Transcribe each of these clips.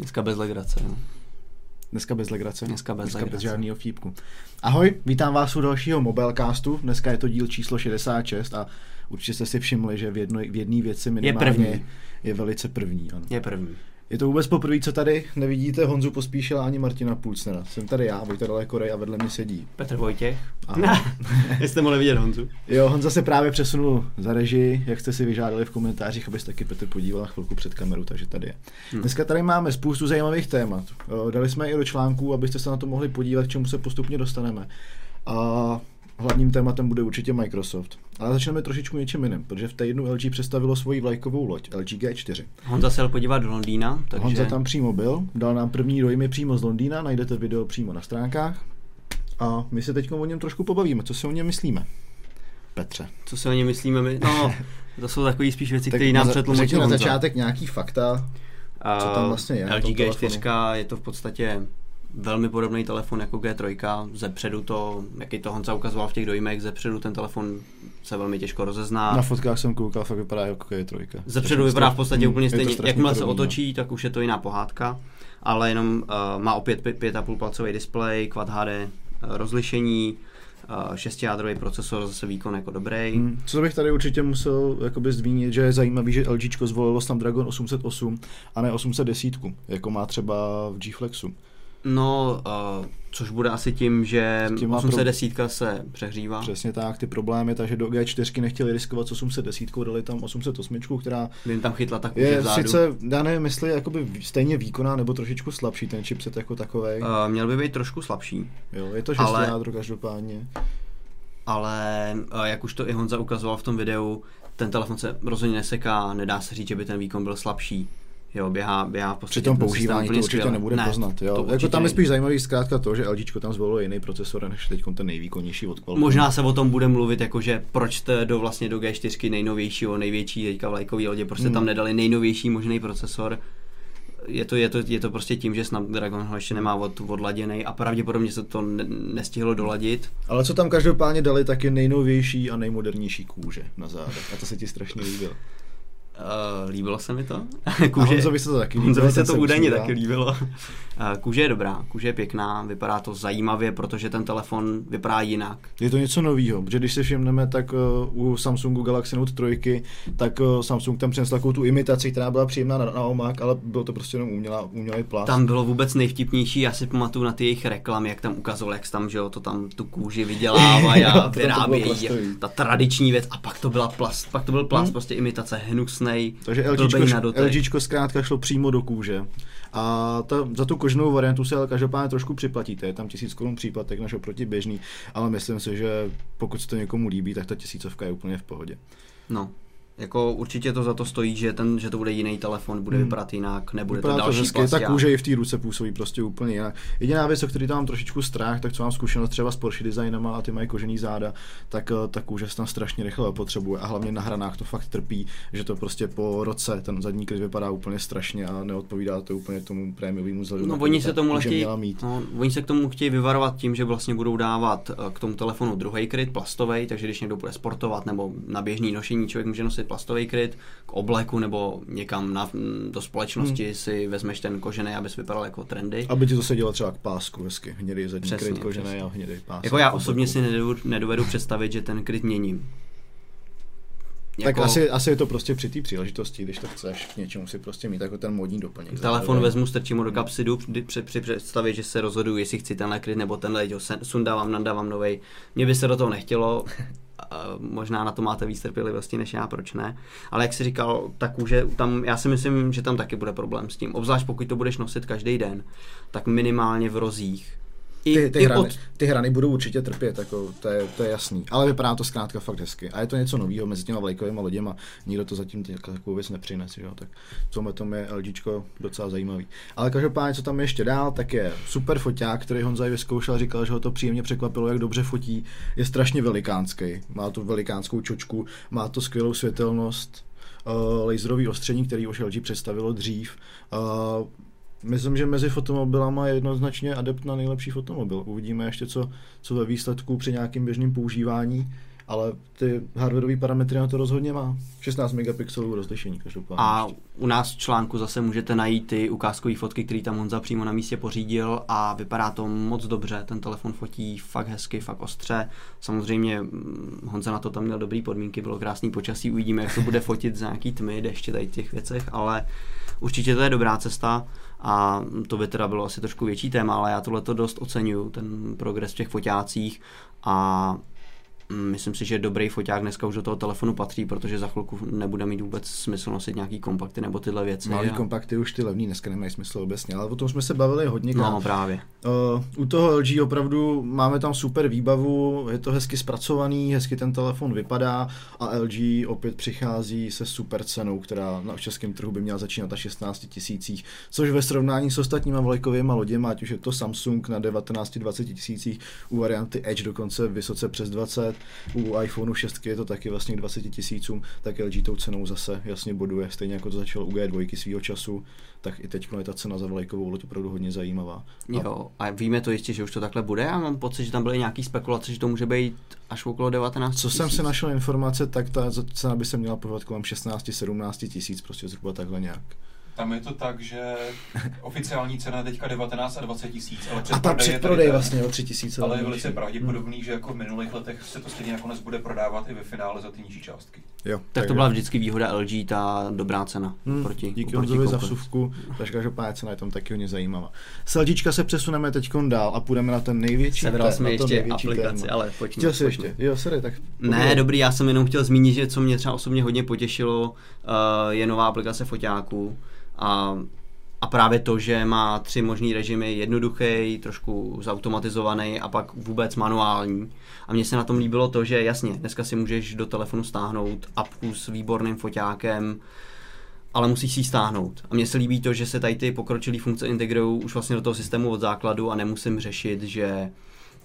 Dneska bez legrace, no. Dneska bez legrace. Dneska bez Dneska legrace. bez žádného vtípku. Ahoj, vítám vás u dalšího Mobilecastu. Dneska je to díl číslo 66 a určitě jste si všimli, že v, jedno, v jedné věci minimálně první. je velice první. Ano. Je první. Je to vůbec poprvé, co tady nevidíte Honzu Pospíšila ani Martina Pulcnera. Jsem tady já, Vojta Daleko a vedle mě sedí. Petr Vojtěch. Ahoj. Jste mohli vidět Honzu. Jo, Honza se právě přesunul za režii, jak jste si vyžádali v komentářích, aby se taky Petr podíval chvilku před kameru, takže tady je. Hmm. Dneska tady máme spoustu zajímavých témat. Eh, Dali jsme i do článků, abyste se na to mohli podívat, k čemu se postupně dostaneme. A hlavním tématem bude určitě Microsoft. Ale začneme trošičku něčím jiným, protože v týdnu LG představilo svoji vlajkovou loď LG G4. Honza se jel podívat do Londýna, takže... Honza tam přímo byl, dal nám první dojmy přímo z Londýna, najdete video přímo na stránkách. A my se teď o něm trošku pobavíme, co si o něm myslíme. Petře. Co si o něm myslíme my? No, to jsou takové spíš věci, Tak které nám přetlumočil na začátek nějaký fakta. co tam vlastně je LG tom G4 je to v podstatě velmi podobný telefon jako G3. Zepředu to, jaký to Honza ukazoval v těch dojmech, zepředu ten telefon se velmi těžko rozezná. Na fotkách jsem koukal, fakt vypadá jako G3. Zepředu vypadá v podstatě Hmm, úplně stejně. Jakmile se no. otočí, tak už je to jiná pohádka, ale jenom uh, má opět 5,5 palcový displej, Quad HD uh, rozlišení, uh, šestijádrový procesor, zase výkon jako dobrý. Hmm, Co bych tady určitě musel jakoby zdvínit, že je zajímavý, že LG zvolilo Snapdragon 808 a ne 810, jako má třeba v G Flexu. No, uh, což bude asi tím, že S tím má 810 se přehřívá. Přesně tak, ty problémy, takže do G4 nechtěli riskovat s 810, dali tam 808, která jim tam chytla tak je vzadu. sice, já nevím, jestli je jakoby stejně výkonná nebo trošičku slabší ten chipset jako takovej. Uh, měl by být trošku slabší, Jo, je to ale- 6 jádro každopádně. ale uh, jak už to i Honza ukazoval v tom videu, ten telefon se rozhodně neseká, nedá se říct, že by ten výkon byl slabší. Jo, běhá, běhá v podstatě Při tom používání to určitě skvěle. nebude ne, poznat. Jo. to Jako tam je spíš zajímavý zkrátka to, že LG tam zvolilo jiný procesor než teď ten nejvýkonnější od Qualcommu. Možná se o tom bude mluvit, jakože proč do vlastně do G4 nejnovějšího, největší teďka vlajkový lodě, prostě Hmm. tam nedali nejnovější možný procesor. Je to, je, to, je to prostě tím, že Snapdragon ho ještě nemá od, odladěný a pravděpodobně se to ne, nestihlo doladit. Ale co tam každopádně dali, tak je nejnovější a nejmodernější kůže na zádech. A to se ti strašně líbilo. Uh, líbilo se mi to. A Honzovi se to taky líbilo. Honzovi se to údajně taky líbilo. Uh, kůže je dobrá, kůže je pěkná, vypadá to zajímavě, protože ten telefon vypadá jinak. Je to něco nového, protože když si všimneme, tak uh, u Samsungu Galaxy Note 3, tak uh, Samsung tam přinesl takovou tu imitaci, která byla příjemná na, na omak, ale bylo to prostě jenom umělá, umělý plast. Tam bylo vůbec nejvtipnější, já si pamatuju na ty jejich reklamy, jak tam ukazoval, jak tam, že jo, to tam tu kůži vydělávají a vyrábějí. Ta tradiční věc a pak to byla plast, pak to byl plast, Hmm. prostě imitace hnusnej, Takže blbej LGčko, na dotek. LGčko zkrátka šlo přímo do kůže. A ta, za tu kožnou variantu se ale každopádně trošku připlatíte. Je tam tisíc korun příplatek než oproti běžný, ale myslím si, že pokud se to někomu líbí, tak ta tisícovka je úplně v pohodě. No, jako určitě to za to stojí, že, ten, že to bude jiný telefon, bude Hmm. vypadat jinak, nebude Vypadá to to další hezky, plast. ta kůže i v té ruce působí prostě úplně jinak. Jediná věc, o který tam mám trošičku strach, tak co mám zkušenost třeba s Porsche designama a ty mají kožený záda, tak ta kůže se tam strašně rychle opotřebuje a hlavně na hranách to fakt trpí, že to prostě po roce ten zadní kryt vypadá úplně strašně a neodpovídá to úplně tomu prémiovému vzhledu. No oni se tomu chtějí, no, oni se k tomu chtějí vyvarovat tím, že vlastně budou dávat eh, k tomu telefonu druhý kryt, plastový, takže když někdo bude sportovat nebo na běžný nošení člověk může nosit plastový kryt, k obleku nebo někam na, do společnosti Hmm. si vezmeš ten kožený, abys vypadal jako trendy. Aby ti to sedělo třeba k pásku hezky, hnědý zadní Přesně, kryt kožený přesně. a hnědý pás. Jako já osobně si nedovedu, nedovedu představit, že ten kryt měním. Tak Jako asi, asi je to prostě při té příležitosti, když to chceš k něčemu si prostě mít jako ten modní doplněk. Telefon Zároveň. vezmu, strčím ho do kapsy, jdu při, při, při představě, že se rozhoduju, jestli chci tenhle kryt nebo tenhle, jo, se- sundávám, nandávám novej. Mně by se do toho nechtělo, možná na to máte víc trpělivosti než já, proč ne. Ale jak jsi říkal, tak už tam, já si myslím, že tam taky bude problém s tím. Obzvlášť pokud to budeš nosit každý den, tak minimálně v rozích. I, ty, ty, i hrany, od, ty hrany budou určitě trpět, jako, to, je, to je jasný. Ale vypadá to zkrátka fakt hezky. A je to něco nového mezi těma vlajkovými loděma. Nikdo to zatím takovou věc nepřinese. Jo? Tak v tomhle tom je LGčko docela zajímavý. Ale každopádně, co tam je ještě dál, tak je super foťák, který Honza i vyzkoušel, říkal, že ho to příjemně překvapilo, jak dobře fotí. Je strašně velikánský. Má tu velikánskou čočku, má to skvělou světelnost, uh, laserový ostření, který už LG představilo dřív. Uh, Myslím, že mezi fotomobilama je jednoznačně adept na nejlepší fotomobil. Uvidíme ještě, co, co ve výsledku při nějakém běžném používání, ale ty hardwareové parametry na to rozhodně má. 16 megapixelů rozlišení každopádně. A u nás v článku zase můžete najít ty ukázkové fotky, které tam Honza přímo na místě pořídil a vypadá to moc dobře. Ten telefon fotí fakt hezky, fakt ostře. Samozřejmě mm, Honza na to tam měl dobrý podmínky, bylo krásný počasí, uvidíme, jak to bude fotit za nějaký tmy, deště tady těch věcech, ale určitě to je dobrá cesta a to by teda bylo asi trošku větší téma, ale já tohle to dost oceňuju, ten progres v těch foťácích. A myslím si, že dobrý foťák dneska už do toho telefonu patří, protože za chvilku nebude mít vůbec smysl nosit nějaký kompakty nebo tyhle věci. Malý a... kompakty už ty levný dneska nemají smysl obecně, ale o tom jsme se bavili hodně. No právě. Uh, u toho LG opravdu máme tam super výbavu, je to hezky zpracovaný, hezky ten telefon vypadá a LG opět přichází se super cenou, která na českém trhu by měla začínat na 16 tisících, což ve srovnání s ostatníma vlajkovými loděmi, ať už je to Samsung na 19-20 tisících, u varianty Edge dokonce vysoce přes 20, u iPhoneu 6 je to taky vlastně k 20 tisícům, tak LG tou cenou zase jasně boduje, stejně jako to začalo u G2 svýho času, tak i teď je ta cena za vlajkovou loď opravdu hodně zajímavá. A... Jo, a víme to jistě, že už to takhle bude? Já mám pocit, že tam byly nějaké spekulace, že to může být až okolo 19 Co jsem si našel informace, tak ta cena by se měla pohybovat kolem 16-17 tisíc, prostě zhruba takhle nějak. Tam je to tak, že oficiální cena je teďka 19 a 20 tisíc, ale a ta předprodej je vlastně o 3 tisíce. Ale je velice pravděpodobný, hmm. že jako v minulých letech se to stejně nakonec bude prodávat i ve finále za ty nižší částky. Jo, tak, tak to byla vždycky výhoda LG, ta dobrá cena. Hmm, proti, díky Honzovi za vsuvku, takže každopádně cena je tam taky hodně zajímavá. S LGčka se přesuneme teď dál a půjdeme na ten největší Sebral jsme ještě aplikaci, téma. ale pojďme. Chtěl jsi ještě? Jo, sorry, tak Ne, dobrý, já jsem jenom chtěl zmínit, že co mě třeba osobně hodně potěšilo, uh, je nová aplikace foťáků a, a právě to, že má tři možný režimy, jednoduchý, trošku zautomatizovaný a pak vůbec manuální. A mně se na tom líbilo to, že jasně, dneska si můžeš do telefonu stáhnout apku s výborným foťákem, ale musíš si ji stáhnout. A mně se líbí to, že se tady ty pokročilé funkce integrují už vlastně do toho systému od základu a nemusím řešit, že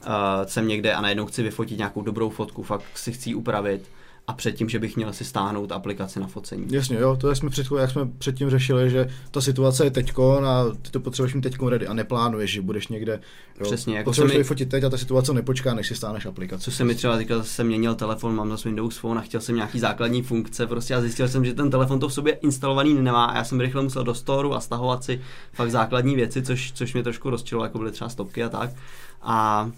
uh, jsem někde a najednou chci vyfotit nějakou dobrou fotku, fakt si chci upravit a předtím, že bych měl si stáhnout aplikaci na focení. Jasně, jo, to jsme před, jak jsme předtím řešili, že ta situace je teďko a ty to potřebuješ mít teďko ready a neplánuješ, že budeš někde. Jo, Přesně, jako potřebuješ mi... vyfotit teď a ta situace nepočká, než si stáneš aplikaci. Co se mi třeba říkal, jsem měnil telefon, mám zase Windows Phone a chtěl jsem nějaký základní funkce, prostě a zjistil jsem, že ten telefon to v sobě instalovaný nemá a já jsem rychle musel do storu a stahovat si fakt základní věci, což, což mě trošku rozčilo, jako byly třeba stopky a tak. A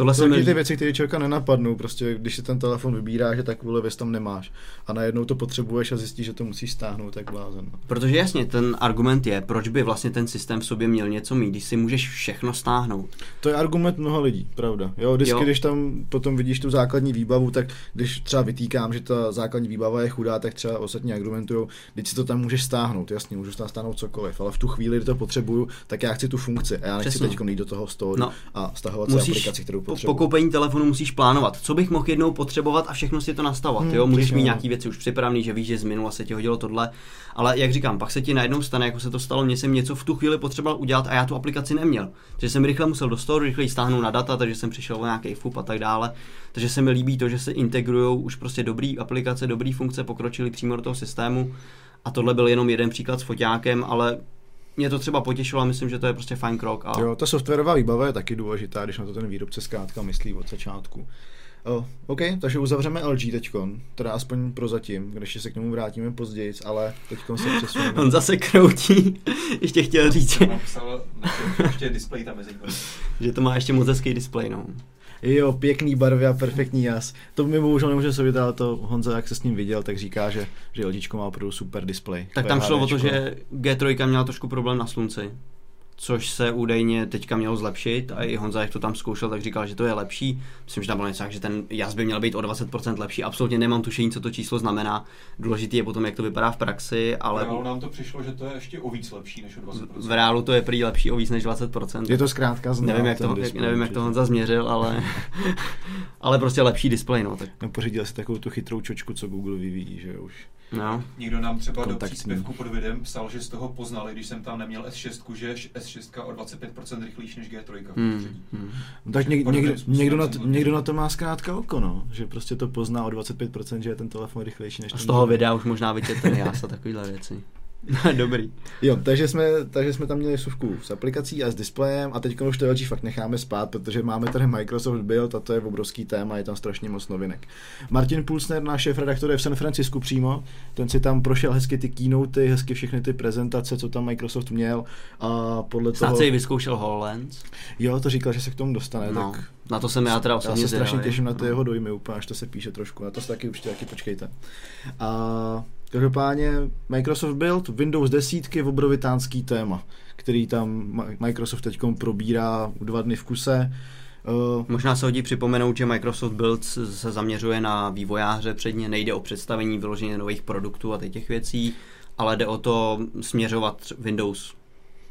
Tohle jsou ty věci, které člověka nenapadnou, prostě když si ten telefon vybírá, že takovou věc tam nemáš a najednou to potřebuješ a zjistíš, že to musíš stáhnout, tak blázen. No. Protože jasně, ten argument je, proč by vlastně ten systém v sobě měl něco mít, když si můžeš všechno stáhnout. To je argument mnoha lidí, pravda. Jo, vždycky, jo. když tam potom vidíš tu základní výbavu, tak když třeba vytýkám, že ta základní výbava je chudá, tak třeba ostatní argumentují, když si to tam můžeš stáhnout, jasně, můžu tam stáhnout cokoliv, ale v tu chvíli, kdy to potřebuju, tak já chci tu funkci a já nechci teď jít do toho store no. a stahovat Musíš, si aplikaci, kterou po, koupení telefonu musíš plánovat, co bych mohl jednou potřebovat a všechno si to nastavovat. Hmm, jo? Můžeš mít nějaký věci už připravený, že víš, že z minula se ti hodilo tohle, ale jak říkám, pak se ti najednou stane, jako se to stalo, mě jsem něco v tu chvíli potřeboval udělat a já tu aplikaci neměl. Takže jsem rychle musel do store, rychle stáhnout na data, takže jsem přišel o nějaký FUP a tak dále. Takže se mi líbí to, že se integrují už prostě dobrý aplikace, dobrý funkce pokročily přímo do toho systému. A tohle byl jenom jeden příklad s foťákem, ale mě to třeba potěšilo a myslím, že to je prostě fajn krok. A... Jo, ta softwarová výbava je taky důležitá, když na to ten výrobce zkrátka myslí od začátku. Oh, OK, takže uzavřeme LG teď, teda aspoň pro zatím, když se k němu vrátíme později, ale teď se přesuneme. On zase kroutí, ještě chtěl říct. Napsal, ještě display tam mezi Že to má ještě moc hezký display, no. Jo, pěkný barvy a perfektní jas. To mi bohužel nemůže se ale to Honza, jak se s ním viděl, tak říká, že, že LG má opravdu super displej. Tak tam šlo o to, že G3 měla trošku problém na slunci což se údajně teďka mělo zlepšit a i Honza, jak to tam zkoušel, tak říkal, že to je lepší. Myslím, že tam bylo něco že ten jas by měl být o 20% lepší. Absolutně nemám tušení, co to číslo znamená. Důležitý je potom, jak to vypadá v praxi, ale... V reálu nám to přišlo, že to je ještě o víc lepší než o 20%. V reálu to je prý lepší o víc než 20%. Je to zkrátka znám, Nevím, jak to, display, nevím, jak to Honza změřil, ale, ale prostě lepší displej. No, tak. no pořídil si takovou tu chytrou čočku, co Google vyvíjí, že už. No. Někdo nám třeba Kontaktní. do příspěvku pod videem psal, že z toho poznali, když jsem tam neměl S6, že S6 o 25% rychlejší než G3. Hmm. Hmm. No, tak něk, někdo, někdo, na, to, někdo na to má zkrátka oko, no. že prostě to pozná o 25%, že je ten telefon rychlejší než A z toho videa už možná vidět ten jás a takovýhle věci. Dobrý. Jo, takže jsme, takže jsme tam měli suvku s aplikací a s displejem a teď už to LG fakt necháme spát, protože máme tady Microsoft Build a to je obrovský téma, je tam strašně moc novinek. Martin Pulsner, náš šéf redaktor, je v San Francisku přímo, ten si tam prošel hezky ty keynote, hezky všechny ty prezentace, co tam Microsoft měl a podle Snad toho... si vyzkoušel HoloLens. Jo, to říkal, že se k tomu dostane, No, tak na to jsem já teda já se strašně těším na ty No. jeho dojmy úplně, až to se píše trošku. Na to se taky určitě taky počkejte. A každopádně Microsoft Build, Windows desítky, obrovitánský téma, který tam Microsoft teď probírá dva dny v kuse. Uh, Možná se hodí připomenout, že Microsoft Build se zaměřuje na vývojáře předně, nejde o představení vyloženě nových produktů a těch věcí, ale jde o to směřovat Windows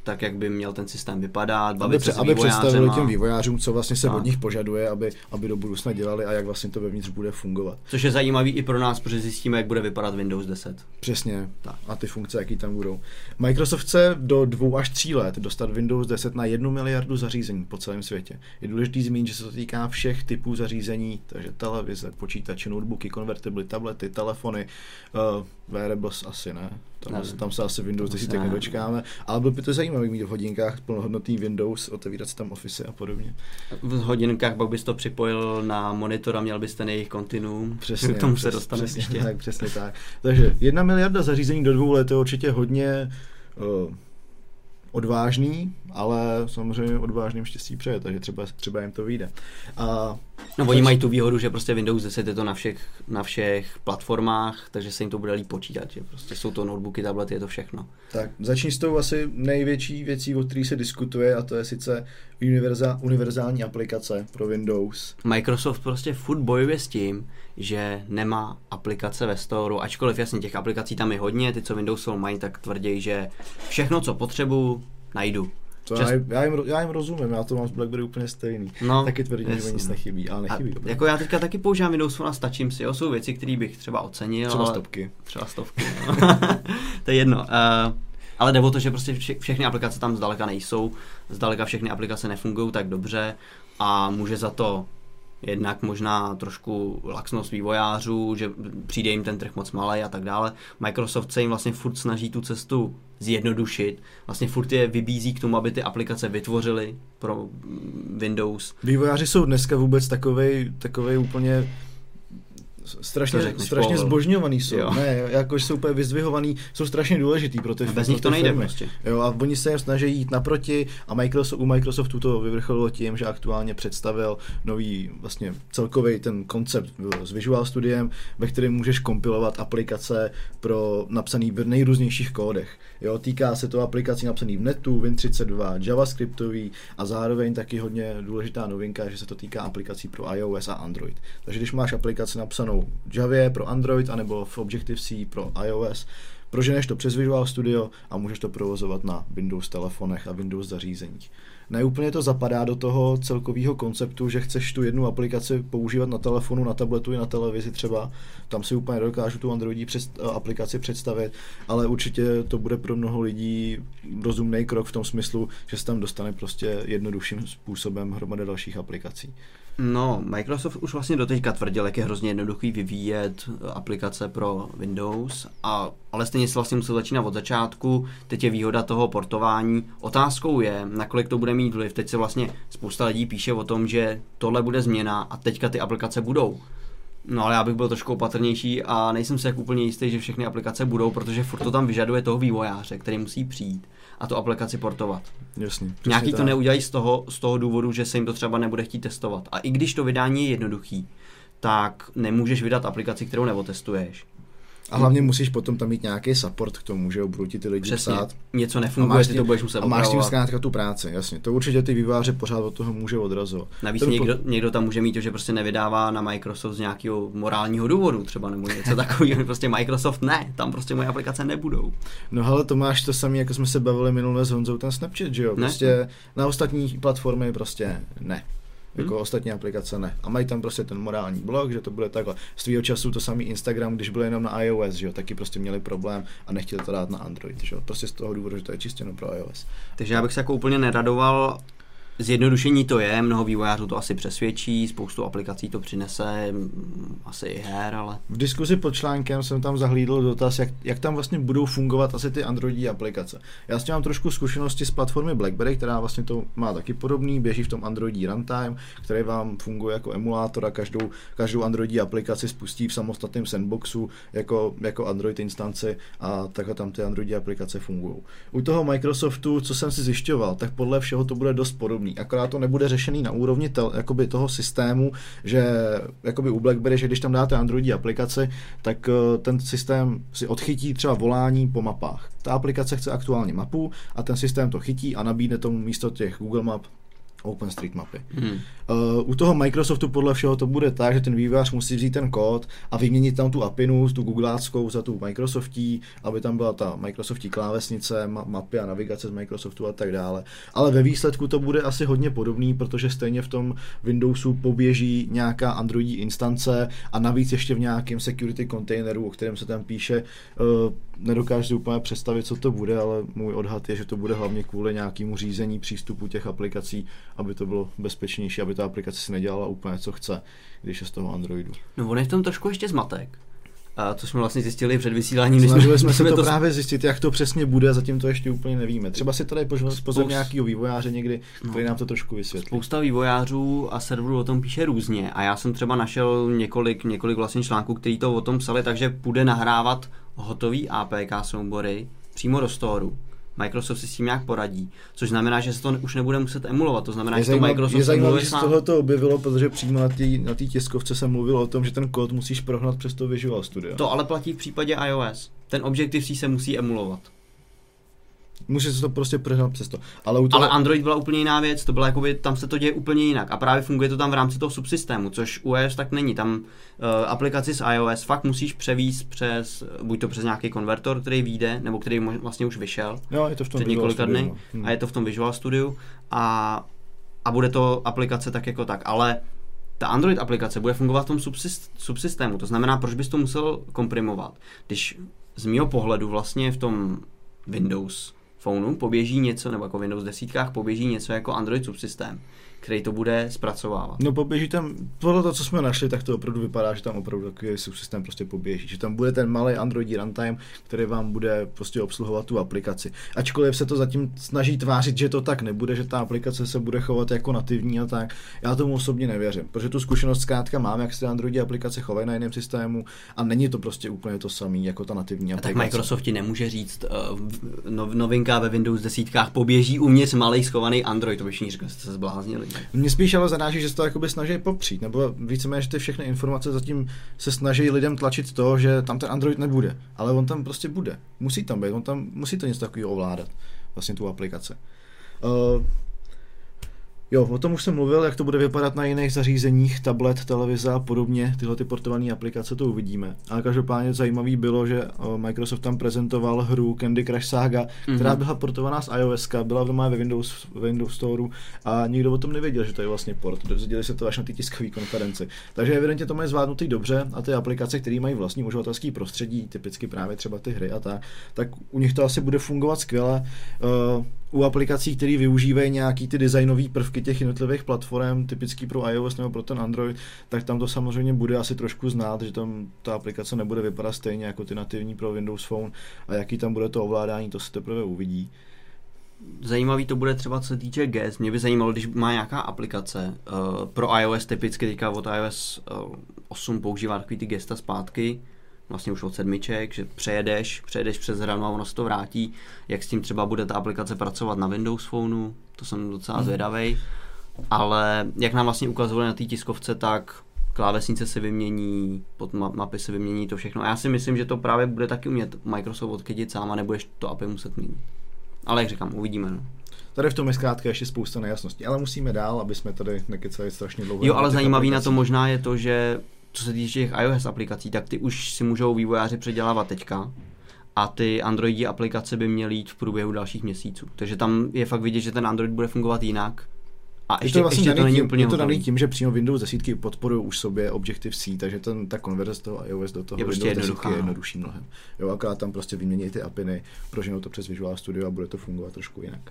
tak, jak by měl ten systém vypadat, aby, se aby představili těm vývojářům, co vlastně se Tak. od nich požaduje, aby, aby do budoucna dělali a jak vlastně to vevnitř bude fungovat. Což je zajímavý i pro nás, protože zjistíme, jak bude vypadat Windows 10. Přesně. Tak. A ty funkce, jaký tam budou. Microsoft chce do dvou až tří let dostat Windows 10 na jednu miliardu zařízení po celém světě. Je důležité zmínit, že se to týká všech typů zařízení, takže televize, počítače, notebooky, konvertibly, tablety, telefony, uh, wearables asi ne. Tam, Nevím. tam se asi Windows To 10 asi ne. nedočkáme, ale bylo by to zajímavé mít v hodinkách plnohodnotný Windows, otevírat si tam Office a podobně. V hodinkách pak bys to připojil na monitor a měl bys ten jejich kontinuum. Přesně, K tomu přes, se dostaneme přesně, ještě. tak, přesně tak. Takže jedna miliarda zařízení do dvou let je určitě hodně uh, odvážný, ale samozřejmě odvážným štěstí přeje, takže třeba, třeba jim to vyjde. A No oni mají tu výhodu, že prostě Windows 10 je to na všech, na všech platformách, takže se jim to bude líp počítat, že prostě jsou to notebooky, tablety, je to všechno. tak začni s tou asi největší věcí, o které se diskutuje, a to je sice univerza, univerzální aplikace pro Windows. Microsoft prostě furt bojuje s tím, že nemá aplikace ve storu, ačkoliv jasně těch aplikací tam je hodně, ty co Windows mají, tak tvrdí, že všechno, co potřebuju, najdu. To Čas- já, já, jim, já jim rozumím, já to mám s BlackBerry úplně stejný. No, Taky tvrdím, že mi nic nechybí, ale A nechybí. dobré. jako já teďka taky používám Windows Phone a stačím si, jo, jsou věci, které bych třeba ocenil, Třeba ale stopky. třeba stovky, no. to je jedno. Uh, ale jde o to, že prostě vše, všechny aplikace tam zdaleka nejsou, zdaleka všechny aplikace nefungují tak dobře a může za to jednak možná trošku laxnost vývojářů, že přijde jim ten trh moc malý a tak dále. Microsoft se jim vlastně furt snaží tu cestu zjednodušit. Vlastně furt je vybízí k tomu, aby ty aplikace vytvořili pro Windows. Vývojáři jsou dneska vůbec takovej, takovej úplně strašně, řekneš, strašně Pavel. zbožňovaný jsou. Jo. Ne, jakož jsou úplně vyzdvihovaný, jsou strašně důležitý pro ty Bez pro nich to nejde firmy. prostě. Jo, a oni se jim snaží jít naproti a Microsoft, u Microsoftu to vyvrcholilo tím, že aktuálně představil nový vlastně celkový ten koncept s Visual Studiem, ve kterém můžeš kompilovat aplikace pro napsaný v nejrůznějších kódech. Jo, týká se to aplikací napsaný v netu, Win32, JavaScriptový a zároveň taky hodně důležitá novinka, že se to týká aplikací pro iOS a Android. Takže když máš aplikaci napsanou v Javě pro Android anebo v Objective-C pro iOS, proženeš to přes Visual Studio a můžeš to provozovat na Windows telefonech a Windows zařízeních. Neúplně to zapadá do toho celkového konceptu, že chceš tu jednu aplikaci používat na telefonu, na tabletu i na televizi třeba. Tam si úplně dokážu tu Androidí před, aplikaci představit, ale určitě to bude pro mnoho lidí rozumný krok v tom smyslu, že se tam dostane prostě jednodušším způsobem hromada dalších aplikací. No, Microsoft už vlastně doteďka tvrdil, jak je hrozně jednoduchý vyvíjet eh, aplikace pro Windows, a, ale stejně se vlastně musel začínat od začátku. Teď je výhoda toho portování. Otázkou je, nakolik to bude mít vliv. Teď se vlastně spousta lidí píše o tom, že tohle bude změna a teďka ty aplikace budou. No ale já bych byl trošku opatrnější a nejsem si jak úplně jistý, že všechny aplikace budou, protože furt to tam vyžaduje toho vývojáře, který musí přijít a tu aplikaci portovat. Jasně. Nějaký to tak. neudělají z toho, z toho důvodu, že se jim to třeba nebude chtít testovat. A i když to vydání je jednoduchý, tak nemůžeš vydat aplikaci, kterou neotestuješ. A hlavně musíš potom tam mít nějaký support k tomu, že jo, budou ti ty lidi Přesně. psát. Něco nefunguje, máš ty tím- to budeš muset A máš tím zkrátka tu práci, jasně. To určitě ty výváře pořád od toho může odrazovat. Navíc To by po- někdo, někdo tam může mít to, že prostě nevydává na Microsoft z nějakého morálního důvodu třeba nebo něco takového. Prostě Microsoft ne, tam prostě moje aplikace nebudou. No hele, to máš to samé, jako jsme se bavili minule s Honzou, ten Snapchat, že jo? Ne. Prostě na ostatní platformy prostě ne. Jako Hmm. ostatní aplikace ne. A mají tam prostě ten morální blok, že to bude takhle. Z tvýho času to samý Instagram, když byl jenom na iOS, že jo, taky prostě měli problém a nechtěli to dát na Android, že jo. Prostě z toho důvodu, že to je čistě jenom pro iOS. Takže já bych se jako úplně neradoval zjednodušení to je, mnoho vývojářů to asi přesvědčí, spoustu aplikací to přinese, asi i her, ale... V diskuzi pod článkem jsem tam zahlídl dotaz, jak, jak tam vlastně budou fungovat asi ty Androidí aplikace. Já s tím mám trošku zkušenosti z platformy BlackBerry, která vlastně to má taky podobný, běží v tom Androidí runtime, který vám funguje jako emulátor a každou, každou Androidí aplikaci spustí v samostatném sandboxu jako, jako Android instanci a takhle tam ty Androidí aplikace fungují. U toho Microsoftu, co jsem si zjišťoval, tak podle všeho to bude dost podobný. Akorát to nebude řešený na úrovni tel, jakoby toho systému, že jakoby u BlackBerry, že když tam dáte Androidí aplikaci, tak eh, ten systém si odchytí třeba volání po mapách. Ta aplikace chce aktuálně mapu a ten systém to chytí a nabídne tomu místo těch Google Map OpenStreetMapy. Hmm. Uh, u toho Microsoftu podle všeho to bude tak, že ten vývojář musí vzít ten kód a vyměnit tam tu apinu, tu googláckou za tu Microsoftí, aby tam byla ta Microsoftí klávesnice, ma- mapy a navigace z Microsoftu a tak dále. Ale ve výsledku to bude asi hodně podobný, protože stejně v tom Windowsu poběží nějaká Androidí instance a navíc ještě v nějakém security containeru, o kterém se tam píše, uh, nedokážu si úplně představit, co to bude, ale můj odhad je, že to bude hlavně kvůli nějakému řízení přístupu těch aplikací, aby to bylo bezpečnější, aby ta aplikace si nedělala úplně, co chce, když je z toho Androidu. No on je v tom trošku ještě zmatek. A to jsme vlastně zjistili před vysíláním. Snažili jsme se to, to právě zjistit, jak to přesně bude, zatím to ještě úplně nevíme. Třeba si tady pozor Spoust... nějakého vývojáře někdy, který nám to trošku vysvětlí. Spousta vývojářů a serverů o tom píše různě a já jsem třeba našel několik, několik vlastně článků, který to o tom psali, takže bude nahrávat hotový APK soubory přímo do storu. Microsoft si s tím nějak poradí, což znamená, že se to už nebude muset emulovat. To znamená, je že to Microsoft je zajímavé, že z toho to objevilo, protože přímo na té na tiskovce se mluvilo o tom, že ten kód musíš prohnat přes to Visual Studio. To ale platí v případě iOS. Ten Objective-C se musí emulovat. Může se to prostě prohnat přes to. Ale, u toho... ale Android byla úplně jiná věc, to byla jakoby, tam se to děje úplně jinak a právě funguje to tam v rámci toho subsystému, což u iOS tak není. Tam uh, aplikaci z iOS fakt musíš převíst přes, buď to přes nějaký konvertor, který vyjde, nebo který vlastně už vyšel. Jo, je to v tom před několika dny no. hmm. a je to v tom Visual Studio a, a bude to aplikace tak jako tak, ale ta Android aplikace bude fungovat v tom subsystému, to znamená, proč bys to musel komprimovat, když z mého pohledu vlastně v tom Windows phoneu poběží něco, nebo jako Windows desítkách poběží něco jako Android subsystém který to bude zpracovávat. No poběží tam, podle toho, co jsme našli, tak to opravdu vypadá, že tam opravdu takový systém prostě poběží. Že tam bude ten malý Android runtime, který vám bude prostě obsluhovat tu aplikaci. Ačkoliv se to zatím snaží tvářit, že to tak nebude, že ta aplikace se bude chovat jako nativní a tak, já tomu osobně nevěřím, protože tu zkušenost zkrátka mám, jak se Android aplikace chovají na jiném systému a není to prostě úplně to samé jako ta nativní aplikace. A tak Microsoft ti nemůže říct, uh, novinka ve Windows desítkách poběží uvnitř malý schovaný Android, to by všichni řekli, jste se zbláznili. Mně spíš ale zanáší, že se to jakoby snaží popřít, nebo víceméně, že ty všechny informace zatím se snaží lidem tlačit to, že tam ten Android nebude, ale on tam prostě bude. Musí tam být, on tam musí to něco takového ovládat, vlastně tu aplikaci. Uh, Jo, o tom už jsem mluvil, jak to bude vypadat na jiných zařízeních, tablet, televize a podobně, tyhle ty portované aplikace to uvidíme. Ale každopádně zajímavý bylo, že Microsoft tam prezentoval hru Candy Crush Saga, mm-hmm. která byla portovaná z iOS, byla doma ve Windows, Windows Store a nikdo o tom nevěděl, že to je vlastně port. Dozvěděli se to až na ty tiskové konferenci. Takže evidentně to mají zvládnutý dobře a ty aplikace, které mají vlastní uživatelský prostředí, typicky právě třeba ty hry a tak, tak u nich to asi bude fungovat skvěle. Uh, u aplikací, které využívají nějaký ty designové prvky těch jednotlivých platform, typický pro iOS nebo pro ten Android, tak tam to samozřejmě bude asi trošku znát, že tam ta aplikace nebude vypadat stejně jako ty nativní pro Windows Phone a jaký tam bude to ovládání, to se teprve uvidí. Zajímavý to bude třeba co se týče gest. Mě by zajímalo, když má nějaká aplikace uh, pro iOS, typicky teďka od iOS uh, 8 používá takový ty gesta zpátky, vlastně už od sedmiček, že přejedeš, přejedeš přes hranu a ono se to vrátí. Jak s tím třeba bude ta aplikace pracovat na Windows Phoneu, to jsem docela hmm. zvědavý. Ale jak nám vlastně ukazovali na té tiskovce, tak klávesnice se vymění, pod mapy se vymění, to všechno. A já si myslím, že to právě bude taky umět Microsoft odkytit sám a nebudeš to API muset měnit. Ale jak říkám, uvidíme. No. Tady v tom je zkrátka ještě spousta nejasností, ale musíme dál, aby jsme tady nekecali strašně dlouho. Jo, ale zajímavý na to možná je to, že co se týče těch iOS aplikací, tak ty už si můžou vývojáři předělávat teďka a ty Androidí aplikace by měly jít v průběhu dalších měsíců. Takže tam je fakt vidět, že ten Android bude fungovat jinak A ještě, to, vlastně ještě to není tím, úplně je to daný tím, že přímo Windows 10 podporují už sobě Objective-C, takže ten, ta konverze z toho iOS do toho Je prostě Windows 10 jednoduchá, je no. jednodušší mnohem. Jo, akorát tam prostě vymění ty apiny, proženou to přes Visual Studio a bude to fungovat trošku jinak.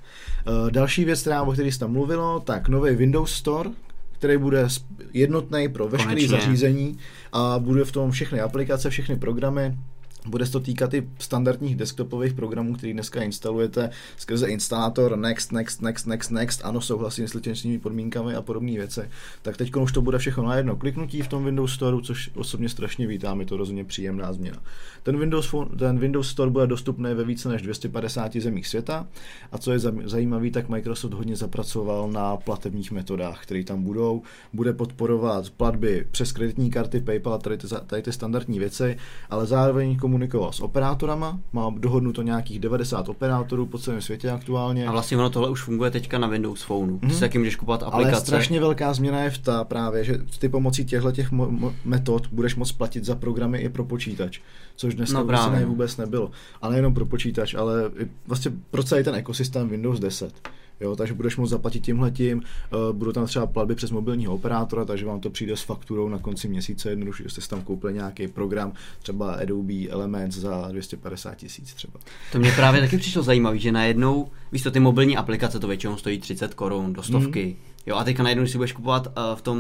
Uh, další věc, která, o které se tam mluvilo, tak nový Windows Store, který bude jednotný pro veškeré zařízení a bude v tom všechny aplikace, všechny programy, bude se to týkat i standardních desktopových programů, který dneska instalujete skrze instalátor next, next, next, next, next, ano, souhlasím s licenčními podmínkami a podobné věci. Tak teď už to bude všechno na jedno kliknutí v tom Windows Store, což osobně strašně vítám, je to rozhodně příjemná změna. Ten Windows, ten Windows Store bude dostupný ve více než 250 zemích světa a co je zajímavé, tak Microsoft hodně zapracoval na platebních metodách, které tam budou. Bude podporovat platby přes kreditní karty, PayPal tady ty, tady ty standardní věci, ale zároveň komunikoval s operátorama, má dohodnuto nějakých 90 operátorů po celém světě aktuálně. A vlastně ono tohle už funguje teďka na Windows Phoneu. Ty Mhm. si taky můžeš kupovat Ale aplikace. strašně velká změna je v ta právě, že ty pomocí těchto těch mo- metod budeš moct platit za programy i pro počítač, což dneska No právě. vůbec nebylo. A nejenom pro počítač, ale vlastně pro celý ten ekosystém Windows 10. Jo, takže budeš moct zaplatit tímhletím, uh, budou tam třeba platby přes mobilního operátora, takže vám to přijde s fakturou na konci měsíce, jednoduše, jste si tam koupili nějaký program, třeba Adobe Elements za 250 tisíc třeba. To mě právě taky přišlo zajímavé, že najednou, víš to, ty mobilní aplikace to většinou stojí 30 korun do stovky. Mhm. Jo, a teďka najednou, když si budeš kupovat uh, v tom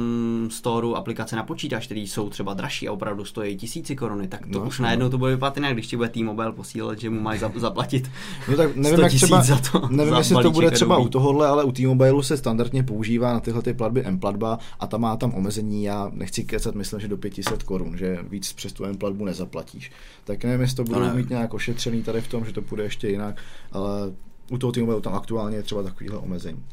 storu aplikace na počítač, které jsou třeba dražší a opravdu stojí tisíci koruny, tak to No, už no. najednou to bude vypadat jinak, když ti bude T-Mobile posílat, že mu máš za- zaplatit No tak nevím, 100 jak třeba, za to, nevím za jestli to bude třeba u tohohle, ale u T-Mobile se standardně používá na tyhle ty platby M-platba a tam má tam omezení, já nechci kecat, myslím, že do 500 korun, že víc přes tu M-platbu nezaplatíš. Tak nevím, jestli to budou nevím. mít nějak ošetřený tady v tom, že to bude ještě jinak, ale u toho T-Mobile tam aktuálně je třeba takovýhle omezení.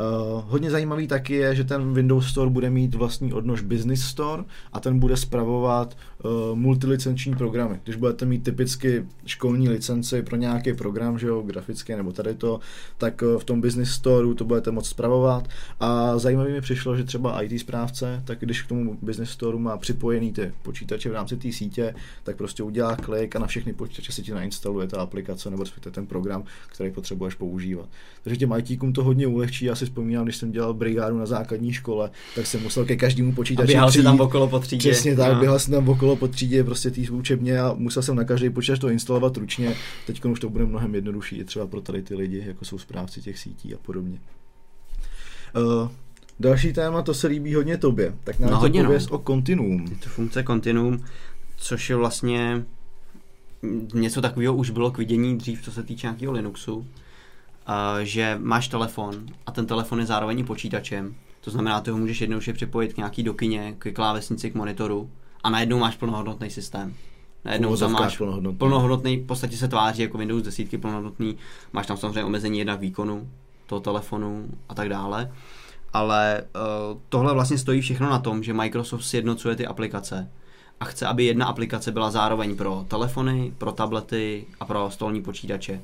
Uh, hodně zajímavý taky je, že ten Windows Store bude mít vlastní odnož Business Store a ten bude spravovat uh, multilicenční programy. Když budete mít typicky školní licenci pro nějaký program, že jo, grafický nebo tady to, tak uh, v tom Business Storeu to budete moct spravovat. A zajímavý mi přišlo, že třeba IT správce, tak když k tomu Business Storeu má připojený ty počítače v rámci té sítě, tak prostě udělá klik a na všechny počítače si ti nainstaluje ta aplikace nebo respektive ten program, který potřebuješ používat. Takže těm ITkům to hodně ulehčí. Já si vzpomínám, když jsem dělal brigádu na základní škole, tak jsem musel ke každému a počítači běhal si tam okolo po třídě. Přesně tak, No. běhal jsem tam okolo po třídě prostě té učebně a musel jsem na každý počítač to instalovat ručně. Teď už to bude mnohem jednodušší, i třeba pro tady ty lidi, jako jsou správci těch sítí a podobně. Uh, další téma, to se líbí hodně tobě. Tak nám No, to hodně, no. pověz o Continuum. Je to funkce Continuum, což je vlastně něco takového už bylo k vidění dřív, co se týče nějakého Linuxu, že máš telefon a ten telefon je zároveň i počítačem, to znamená, ty ho můžeš jednoduše připojit k nějaký dokyně, k klávesnici, k monitoru a najednou máš plnohodnotný systém. Najednou tam máš plnohodnotný. plnohodnotný, v podstatě se tváří jako Windows 10 plnohodnotný, máš tam samozřejmě omezení jednak výkonu toho telefonu a tak dále, ale uh, tohle vlastně stojí všechno na tom, že Microsoft sjednocuje ty aplikace a chce, aby jedna aplikace byla zároveň pro telefony, pro tablety a pro stolní počítače.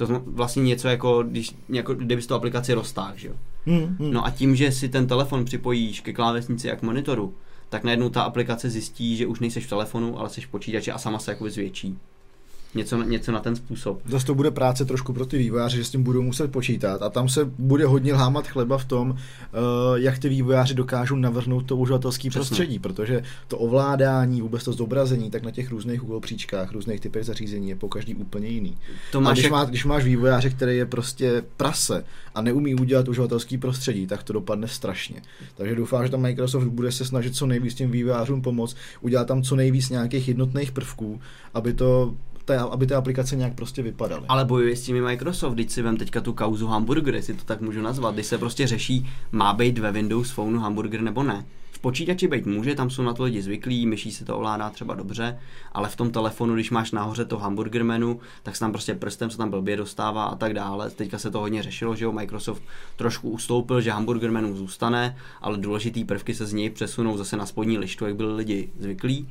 To vlastně něco jako, když, jako kdybys tu aplikaci roztáhl, že jo. Hmm, hmm. No a tím, že si ten telefon připojíš ke klávesnici a k monitoru, tak najednou ta aplikace zjistí, že už nejseš v telefonu, ale jsi v počítači a sama se jakoby zvětší. Něco, na- něco na ten způsob. Zase to bude práce trošku pro ty vývojáře, že s tím budou muset počítat a tam se bude hodně lámat chleba v tom, uh, jak ty vývojáři dokážou navrhnout to uživatelské prostředí, protože to ovládání, vůbec to zobrazení, tak na těch různých úhlopříčkách, různých typech zařízení je po každý úplně jiný. To A máš když, jak... má, když máš vývojáře, který je prostě prase a neumí udělat uživatelský prostředí, tak to dopadne strašně. Takže doufám, že tam Microsoft bude se snažit co nejvíc těm vývojářům pomoct, udělat tam co nejvíc nějakých jednotných prvků, aby to té, aby ty aplikace nějak prostě vypadaly. Ale bojuje s tím Microsoft, když si vem teďka tu kauzu hamburger, jestli to tak můžu nazvat, když se prostě řeší, má být ve Windows Phoneu hamburger nebo ne. V počítači být může, tam jsou na to lidi zvyklí, myší se to ovládá třeba dobře, ale v tom telefonu, když máš nahoře to hamburger menu, tak se tam prostě prstem se tam blbě dostává a tak dále. Teďka se to hodně řešilo, že jo, Microsoft trošku ustoupil, že hamburger menu zůstane, ale důležitý prvky se z něj přesunou zase na spodní lištu, jak byli lidi zvyklí.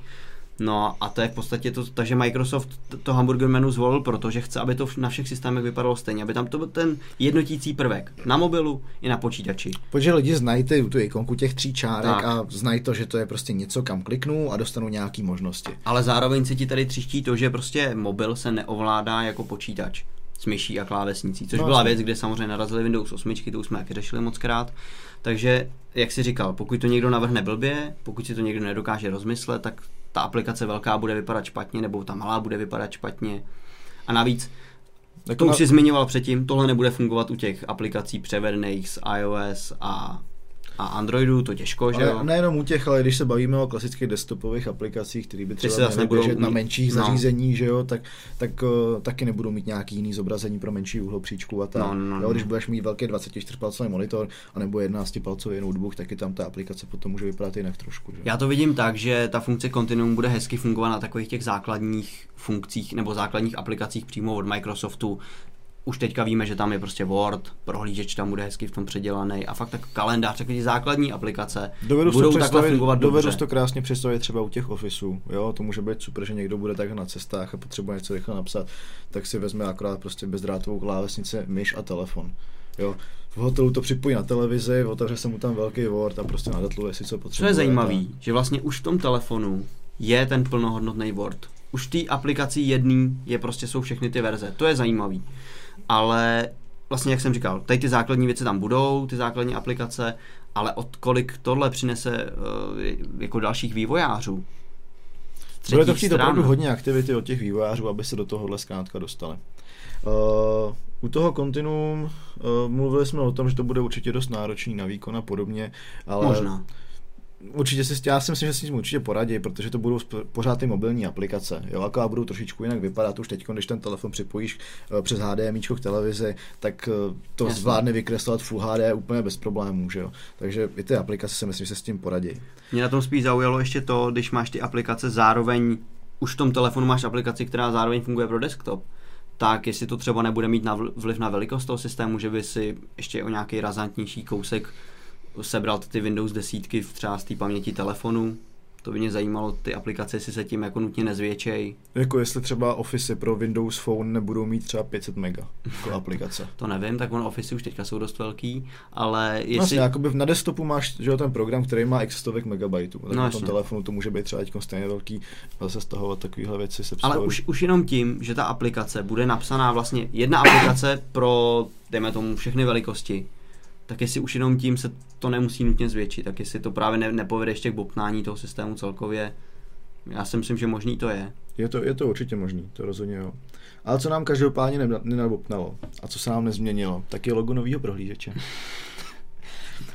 No a to je v podstatě to, takže Microsoft to, hamburger menu zvolil, protože chce, aby to na všech systémech vypadalo stejně, aby tam to byl ten jednotící prvek na mobilu i na počítači. Protože lidi znají ty, tu ikonku těch tří čárek Tak. a znají to, že to je prostě něco, kam kliknou a dostanou nějaký možnosti. Ale zároveň se ti tady třiští to, že prostě mobil se neovládá jako počítač. s myší a klávesnicí, což No, byla věc, kde samozřejmě narazili Windows 8, to už jsme taky řešili moc krát. Takže, jak si říkal, pokud to někdo navrhne blbě, pokud si to někdo nedokáže rozmyslet, tak ta aplikace velká bude vypadat špatně, nebo ta malá bude vypadat špatně. A navíc, Jako to na- už si zmiňoval předtím, tohle nebude fungovat u těch aplikací převedených z iOS a, a Androidu, to těžko, že jo? Nejenom u těch, ale když se bavíme o klasických desktopových aplikacích, které by třeba měly nebudou běžet na mít- menších no. zařízeních, že jo, tak, tak uh, taky nebudou mít nějaký jiný zobrazení pro menší úhlopříčku a tak. No, no, jo, no. když budeš mít velký 24-palcový monitor anebo 11-palcový notebook, taky tam ta aplikace potom může vypadat jinak trošku. Že? Já to vidím tak, že ta funkce Continuum bude hezky fungovat na takových těch základních funkcích nebo základních aplikacích přímo od Microsoftu. Už teďka víme, že tam je prostě Word, prohlížeč tam bude hezky v tom předělaný a fakt tak kalendář, takové ty základní aplikace Dovedu budou to takhle fungovat dovedu dobře. to krásně představit třeba u těch ofisů, jo, to může být super, že někdo bude tak na cestách a potřebuje něco rychle napsat, tak si vezme akorát prostě bezdrátovou klávesnici, myš a telefon. Jo. V hotelu to připojí na televizi, otevře se mu tam velký Word a prostě nadatluje si, co Co potřebuje. je zajímavý, že vlastně už v tom telefonu je ten plnohodnotný Word. Už v té aplikaci jedný je prostě jsou všechny ty verze. To je zajímavý. Ale vlastně, jak jsem říkal, tady ty základní věci tam budou, ty základní aplikace, ale od kolik tohle přinese uh, jako dalších vývojářů. Bude to chtít opravdu hodně aktivity od těch vývojářů, aby se do tohohle zkrátka dostali. Uh, u toho Continuum uh, mluvili jsme o tom, že to bude určitě dost náročný na výkon a podobně, ale Možná. Určitě si, já si myslím, že si s tím určitě poradí, protože to budou pořád ty mobilní aplikace, jo, akorát budou trošičku jinak vypadat už teď, když ten telefon připojíš uh, přes HDMI k televizi, tak uh, to Jasně. zvládne vykreslovat Full HD úplně bez problémů, že jo. Takže i ty aplikace si myslím, že se s tím poradí. Mě na tom spíš zaujalo ještě to, když máš ty aplikace zároveň, už v tom telefonu máš aplikaci, která zároveň funguje pro desktop, tak jestli to třeba nebude mít na vliv na velikost toho systému, že by si ještě o nějaký razantnější kousek sebral ty Windows desítky v třeba z té paměti telefonu. To by mě zajímalo, ty aplikace, jestli se tím jako nutně nezvětšej. Jako jestli třeba Office pro Windows Phone nebudou mít třeba 500 mega jako aplikace. To nevím, tak on Office už teďka jsou dost velký, ale Jestli... jestli... Vlastně, jakoby na desktopu máš že ten program, který má x stovek megabajtů. Tak No, na jasně. tom telefonu to může být třeba teďko stejně velký, zase stahovat takovéhle věci. Se Ale už, už jenom tím, že ta aplikace bude napsaná vlastně jedna aplikace pro, dejme tomu, všechny velikosti, tak jestli už jenom tím se to nemusí nutně zvětšit, tak jestli to právě ne, nepovede ještě k bobtnání toho systému celkově, já si myslím, že možný to je. Je to, je to určitě možný, to rozhodně jo. Ale co nám každopádně ne- nenabopnalo a co se nám nezměnilo, tak je logo nového prohlížeče.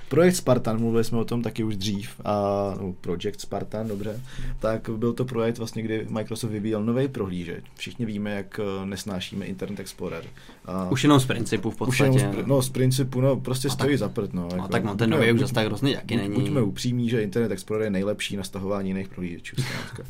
Projekt Spartan, mluvili jsme o tom taky už dřív, a, no, Project Spartan, dobře, tak byl to projekt vlastně, kdy Microsoft vyvíjel nový prohlížeč. Všichni víme, jak eh, nesnášíme Internet Explorer. A Už jenom z principu v už podstatě. jenom z, pr- no, z principu, no, prostě A stojí tak- za prd, no. no, tak no, ten nový už zase tak hrozně taky buď, není. Buďme upřímní, že Internet Explorer je nejlepší na stahování jiných prohlížečů.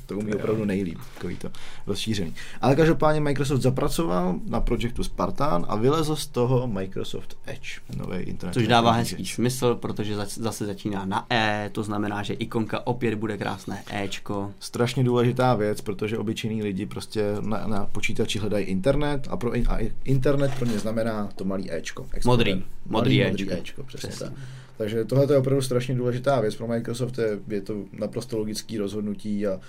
To umí opravdu nejlíp, takový to rozšířený. Ale každopádně Microsoft zapracoval na projektu Spartan a vylezl z toho Microsoft Edge, nový internet. Což dává hezký smysl, protože zač- zase začíná na E, to znamená, že ikonka opět bude krásné Ečko. Strašně důležitá věc, protože obyčejní lidi prostě na, na počítači hledají internet a, pro, a internet pro ně znamená to malý Ečko. Modrý, modrý modrý Ečko. Ečko, přesně, Přesně. tak. Takže tohle je opravdu strašně důležitá věc pro Microsoft, je, je to naprosto logický rozhodnutí a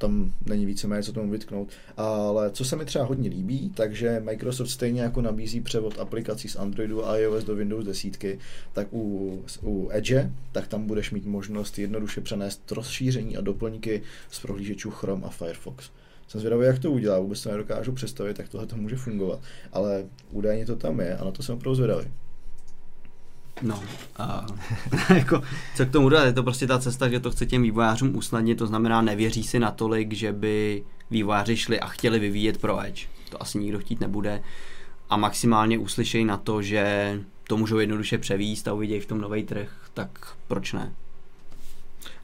tam není víceméně co tomu vytknout. Ale co se mi třeba hodně líbí, takže Microsoft stejně jako nabízí převod aplikací z Androidu a iOS do Windows 10, tak u, u Edge, tak tam budeš mít možnost jednoduše přenést rozšíření a doplňky z prohlížečů Chrome a Firefox. Jsem zvědavý, jak to udělá, vůbec to nedokážu představit, jak tohle to může fungovat, ale údajně to tam je a na to jsem opravdu zvědavý. No, a, jako, co k tomu dodat, je to prostě ta cesta, že to chce těm vývojářům usnadnit, to znamená nevěří si natolik, že by vývojáři šli a chtěli vyvíjet pro Edge. To asi nikdo chtít nebude. A maximálně uslyšejí na to, že to můžou jednoduše převíst a uvidějí v tom nový trh, tak proč ne?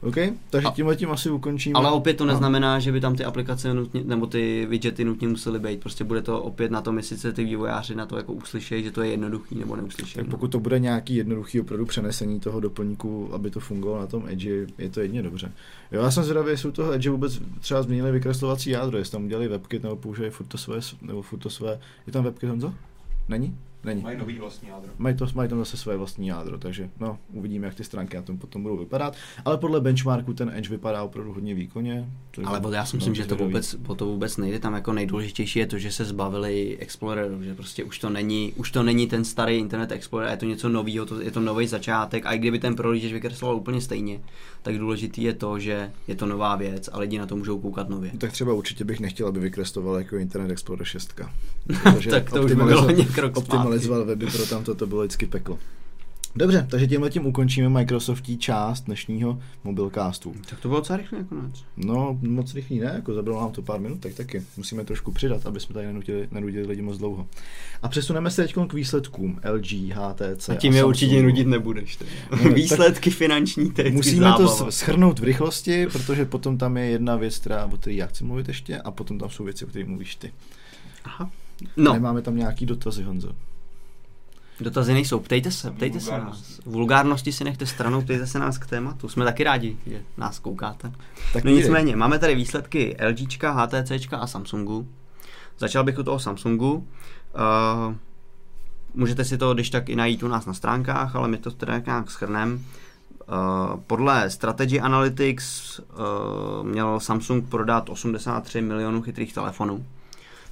OK, takže tímhle tím asi ukončíme. Ale opět to No. neznamená, že by tam ty aplikace nutně, nebo ty widgety nutně musely být. Prostě bude to opět na tom, jestli se ty vývojáři na to jako uslyšejí, že to je jednoduchý nebo neuslyšejí. Tak pokud to bude nějaký jednoduchý opravdu přenesení toho doplňku, aby to fungovalo na tom Edge, je to jedně dobře. Jo, já jsem zvědavý, jestli u toho Edge vůbec třeba změnili vykreslovací jádro, jestli tam udělali WebKit nebo používají furt to své, nebo furt to své. Je tam WebKit, Honzo? Není? Není. Mají nový vlastní jádro. Mají, to, mají tam zase své vlastní jádro, takže no, uvidíme, jak ty stránky na tom potom budou vypadat. Ale podle benchmarku ten Edge vypadá opravdu hodně výkonně. Ale já si myslím, že to vůbec, po to vůbec nejde. Tam jako nejdůležitější je to, že se zbavili Exploreru, že prostě už to není, už to není ten starý Internet Explorer, je to něco nového, to, je to nový začátek a i kdyby ten prohlížeč vykresloval úplně stejně, tak důležitý je to, že je to nová věc a lidi na to můžou koukat nově. Tak třeba určitě bych nechtěl, aby vykresloval jako Internet Explorer 6. tak to už by bylo krok optimalizoval weby, pro tam to bylo vždycky peklo. Dobře, takže tímhle tím ukončíme Microsoftí část dnešního mobilcastu. Tak to bylo docela rychle nakonec. No, moc rychlý ne, jako zabralo nám to pár minut, tak taky musíme trošku přidat, aby jsme tady nenudili, nenudili lidi moc dlouho. A přesuneme se teď k výsledkům LG, HTC. A tím a je určitě nudit nebudeš. No, Výsledky finanční, teď Musíme zábava. to schrnout v rychlosti, protože potom tam je jedna věc, která, o které já chci mluvit ještě, a potom tam jsou věci, o kterých mluvíš ty. Aha. No. Nemáme tam nějaký dotazy, Honzo. Dotazy nejsou, ptejte se, ptejte se nás. Vulgárnosti si nechte stranou, ptejte se nás k tématu. Jsme taky rádi, že nás koukáte. Tak no nicméně, máme tady výsledky LG, HTC a Samsungu. Začal bych u toho Samsungu. Uh, můžete si to když tak i najít u nás na stránkách, ale my to teda nějak schrneme. Uh, podle Strategy Analytics uh, měl Samsung prodat 83 milionů chytrých telefonů,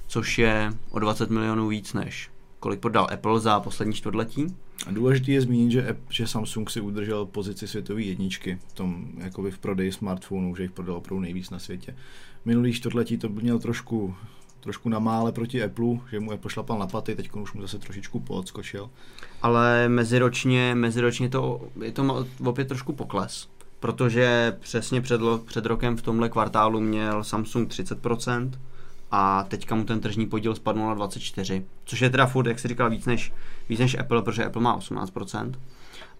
což je o 20 milionů víc než kolik prodal Apple za poslední čtvrtletí. A důležité je zmínit, že, že Samsung si udržel pozici světové jedničky v tom, jakoby v prodeji smartphonů, že jich prodal opravdu nejvíc na světě. Minulý čtvrtletí to měl trošku trošku na mále proti Apple, že mu Apple šlapal na paty, teď už mu zase trošičku poodskočil. Ale meziročně, meziročně to, je to opět trošku pokles, protože přesně před, před rokem v tomhle kvartálu měl Samsung 30%, a teďka mu ten tržní podíl spadnul na 24, což je teda furt, jak si říkal, víc než, víc než Apple, protože Apple má 18%,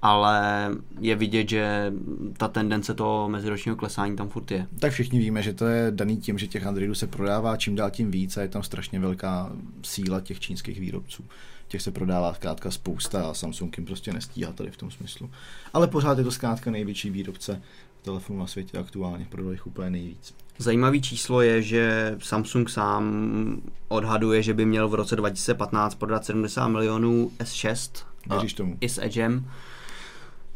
ale je vidět, že ta tendence toho meziročního klesání tam furt je. Tak všichni víme, že to je daný tím, že těch Androidů se prodává čím dál tím víc a je tam strašně velká síla těch čínských výrobců. Těch se prodává zkrátka spousta a Samsung jim prostě nestíhá tady v tom smyslu. Ale pořád je to zkrátka největší výrobce telefonů na světě aktuálně, prodal jich úplně nejvíc. Zajímavý číslo je, že Samsung sám odhaduje, že by měl v roce 2015 prodat 70 milionů S6 Věříš tomu? i s Edgem.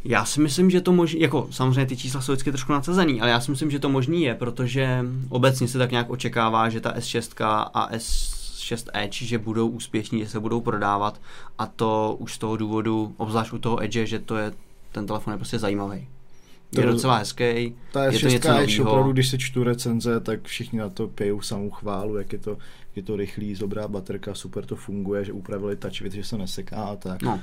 Já si myslím, že to možný, jako samozřejmě ty čísla jsou vždycky trošku nadsazený, ale já si myslím, že to možný je, protože obecně se tak nějak očekává, že ta S6 a S6 Edge, že budou úspěšní, že se budou prodávat a to už z toho důvodu, obzvlášť u toho Edge, že to je, ten telefon je prostě zajímavý je docela hezký. Ta je to něco novýho. opravdu, když se čtu recenze, tak všichni na to pijou samou chválu, jak je to, je to rychlý, dobrá baterka, super to funguje, že upravili touch že se neseká a tak. No.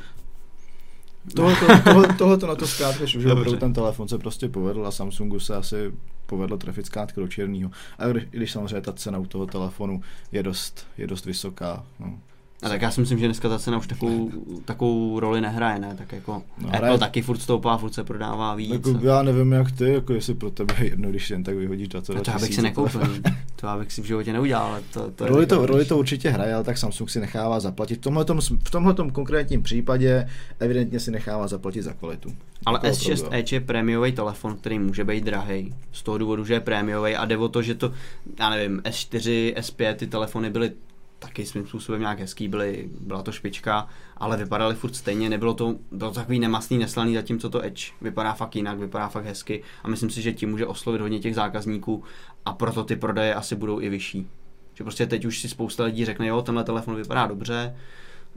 Tohle, to na to zkrátka, že opravdu ten telefon se prostě povedl a Samsungu se asi povedlo trefit zkrátka do černého. A když, když samozřejmě ta cena u toho telefonu je dost, je dost vysoká. No. A tak já si myslím, že dneska ta cena už takovou, takovou roli nehraje, ne? Tak jako no, Apple hraje... taky furt stoupá, furt se prodává víc. Jako, já nevím jak ty, jako jestli pro tebe je jedno, když jen tak vyhodíš 20 no, To já bych si nekoupil, to já bych si v životě neudělal. Ale to, to roli, to, roli to určitě hraje, ale tak Samsung si nechává zaplatit. V tomhletom, v tomhletom konkrétním případě evidentně si nechává zaplatit za kvalitu. Ale S6 Edge je prémiový telefon, který může být drahý. Z toho důvodu, že je prémiový a jde o to, že to, já nevím, S4, S5, ty telefony byly taky svým způsobem nějak hezký, byly, byla to špička, ale vypadaly furt stejně, nebylo to, bylo to takový nemastný, neslaný, zatímco to Edge vypadá fakt jinak, vypadá fakt hezky a myslím si, že tím může oslovit hodně těch zákazníků a proto ty prodeje asi budou i vyšší. Že prostě teď už si spousta lidí řekne, jo, tenhle telefon vypadá dobře,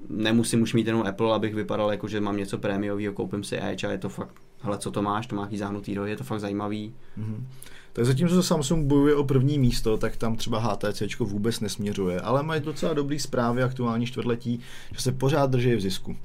nemusím už mít jenom Apple, abych vypadal jako, že mám něco prémiového, koupím si Edge a je to fakt, hele, co to máš, to má zahnutý rohy, je to fakt zajímavý. Mm-hmm. Tak zatímco Samsung bojuje o první místo, tak tam třeba HTC vůbec nesměřuje, ale mají docela dobrý zprávy aktuální čtvrtletí, že se pořád drží v zisku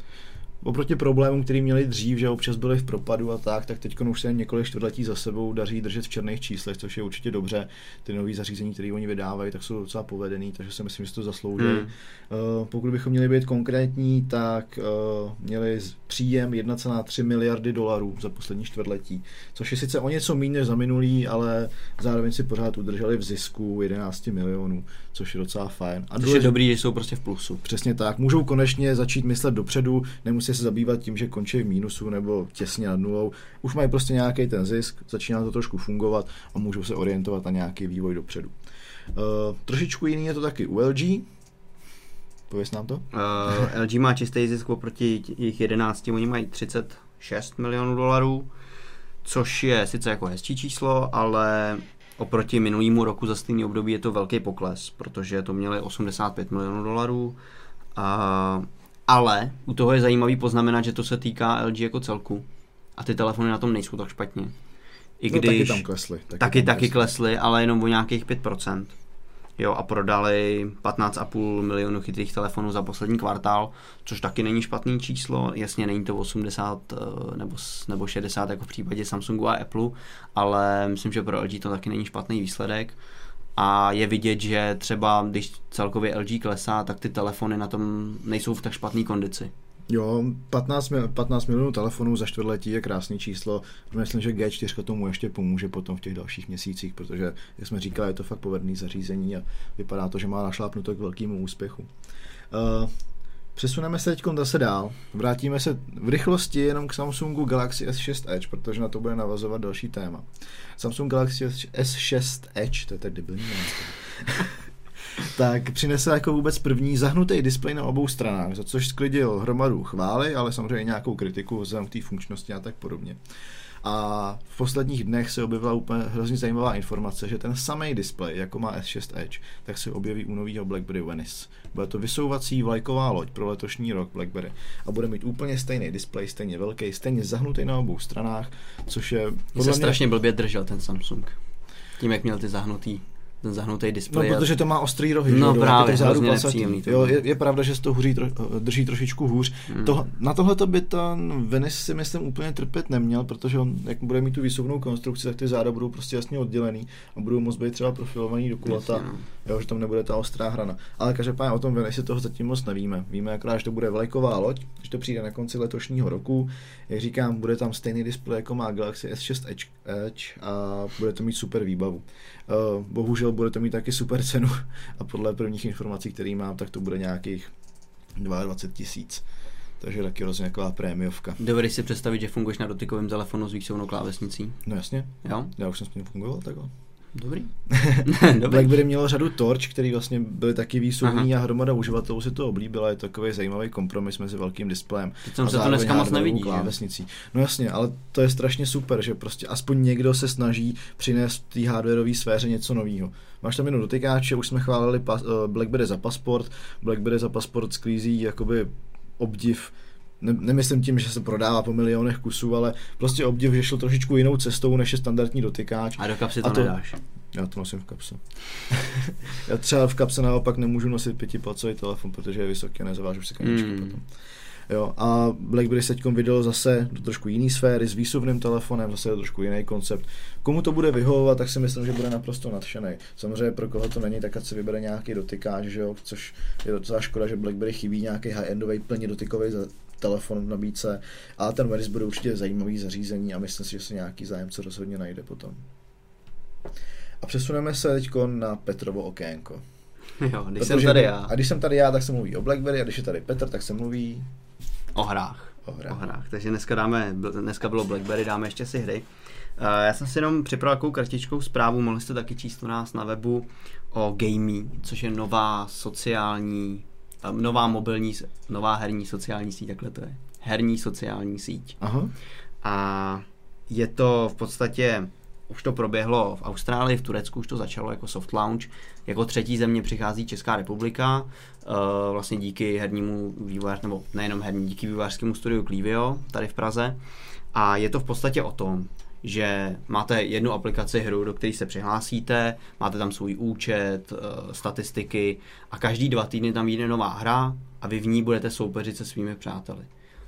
oproti problémům, který měli dřív, že občas byli v propadu a tak, tak teď už se několik čtvrtletí za sebou daří držet v černých číslech, což je určitě dobře. Ty nové zařízení, které oni vydávají, tak jsou docela povedený, takže si myslím, že to zaslouží. Hmm. Uh, pokud bychom měli být konkrétní, tak uh, měli příjem 1,3 miliardy dolarů za poslední čtvrtletí, což je sice o něco méně než za minulý, ale zároveň si pořád udrželi v zisku 11 milionů, což je docela fajn. A což je dobrý, že jsou prostě v plusu. Přesně tak. Můžou konečně začít myslet dopředu, nemusí se zabývat tím, že končí v mínusu nebo těsně nad nulou. Už mají prostě nějaký ten zisk, začíná to trošku fungovat a můžou se orientovat na nějaký vývoj dopředu. Uh, trošičku jiný je to taky u LG. Pověz nám to. Uh, LG má čistý zisk oproti jejich 11, oni mají 36 milionů dolarů, což je sice jako hezčí číslo, ale oproti minulýmu roku za stejný období je to velký pokles, protože to měli 85 milionů dolarů. Uh, ale u toho je zajímavý poznamenat, že to se týká LG jako celku a ty telefony na tom nejsou tak špatně. I když, no, taky tam klesly. Taky, taky, tam taky klesly, ale jenom o nějakých 5%. Jo, a prodali 15,5 milionů chytrých telefonů za poslední kvartál, což taky není špatný číslo. Jasně, není to 80 eh, nebo, nebo 60 jako v případě Samsungu a Apple, ale myslím, že pro LG to taky není špatný výsledek. A je vidět, že třeba když celkově LG klesá, tak ty telefony na tom nejsou v tak špatné kondici. Jo, 15, 15 milionů telefonů za čtvrtletí je krásný číslo. Myslím, že G4 tomu ještě pomůže potom v těch dalších měsících, protože, jak jsme říkali, je to fakt povedný zařízení a vypadá to, že má našlápnuto k velkému úspěchu. Uh, Přesuneme se teď zase dál. Vrátíme se v rychlosti jenom k Samsungu Galaxy S6 Edge, protože na to bude navazovat další téma. Samsung Galaxy S6 Edge, to je tak debilní tak přinese jako vůbec první zahnutý displej na obou stranách, za což sklidil hromadu chvály, ale samozřejmě nějakou kritiku vzhledem k té funkčnosti a tak podobně. A v posledních dnech se objevila úplně hrozně zajímavá informace, že ten samý displej, jako má S6 Edge, tak se objeví u nového BlackBerry Venice. Bude to vysouvací vlajková loď pro letošní rok BlackBerry a bude mít úplně stejný displej, stejně velký, stejně zahnutý na obou stranách, což je... Podle se mě... strašně blbě držel ten Samsung. Tím, jak měl ty zahnutý ten zahnutý displej. No, protože to má ostrý rohy. No že? právě, to nepříjemný. Jo, je, je, pravda, že se to hůří, drží trošičku hůř. Hmm. To, na tohle by ten Venice si myslím úplně trpět neměl, protože on, jak bude mít tu výsuvnou konstrukci, tak ty záda budou prostě jasně oddělený a budou moc být třeba profilovaný do kulata, jasně, no. jo, že tam nebude ta ostrá hrana. Ale každopádně o tom Venice toho zatím moc nevíme. Víme akorát, že to bude vlajková loď, že to přijde na konci letošního roku. Jak říkám, bude tam stejný displej, jako má Galaxy S6 Edge, Edge a bude to mít super výbavu. Uh, bohužel bude to mít taky super cenu a podle prvních informací, které mám, tak to bude nějakých 22 tisíc. Takže taky rozhodně taková prémiovka. Dovedeš si představit, že funguješ na dotykovém telefonu s výsuvnou klávesnicí? No jasně. Jo? Já už jsem s ním fungoval takhle. Dobrý. Dobrý. BlackBerry mělo řadu Torch, který vlastně byly taky výsuvní Aha. a hromada uživatelů si to oblíbila. Je to takový zajímavý kompromis mezi velkým displejem. Teď jsem se to dneska moc nevidí. Klávesnicí. No jasně, ale to je strašně super, že prostě aspoň někdo se snaží přinést té hardwareové sféře něco nového. Máš tam jenom dotykáče, už jsme chválili pas, uh, BlackBerry za pasport. BlackBerry za pasport sklízí jakoby obdiv ne, nemyslím tím, že se prodává po milionech kusů, ale prostě obdiv, že šlo trošičku jinou cestou, než je standardní dotykáč. A do kapsy to, to nedáš. Já to nosím v kapse. já třeba v kapse naopak nemůžu nosit pětipalcový telefon, protože je vysoký a nezavážu si kaničku mm. potom. Jo, a BlackBerry se teď vydal zase do trošku jiný sféry s výsuvným telefonem, zase je trošku jiný koncept. Komu to bude vyhovovat, tak si myslím, že bude naprosto nadšený. Samozřejmě pro koho to není, tak ať si vybere nějaký dotykáč, že jo, což je docela škoda, že BlackBerry chybí nějaký high-endový, plně dotykový telefon v nabídce. A ten Veris bude určitě zajímavý zařízení a myslím si, že se nějaký zájemce rozhodně najde potom. A přesuneme se teď na Petrovo okénko. Jo, když Protože, jsem tady já. A když jsem tady já, tak se mluví o Blackberry, a když je tady Petr, tak se mluví... O hrách. O hrách. O hrách. Takže dneska, dáme, dneska bylo Blackberry, dáme ještě si hry. Uh, já jsem si jenom připravil takovou kartičkou zprávu, mohli jste taky číst u nás na webu o Gamey, což je nová sociální nová mobilní, nová herní sociální síť, takhle to je. Herní sociální síť. Aha. A je to v podstatě, už to proběhlo v Austrálii, v Turecku už to začalo jako soft launch. Jako třetí země přichází Česká republika, uh, vlastně díky hernímu vývojář, nebo nejenom herní, díky vývojářskému studiu Clivio tady v Praze. A je to v podstatě o tom, že máte jednu aplikaci hru, do které se přihlásíte, máte tam svůj účet, eh, statistiky a každý dva týdny tam vyjde nová hra a vy v ní budete soupeřit se svými přáteli.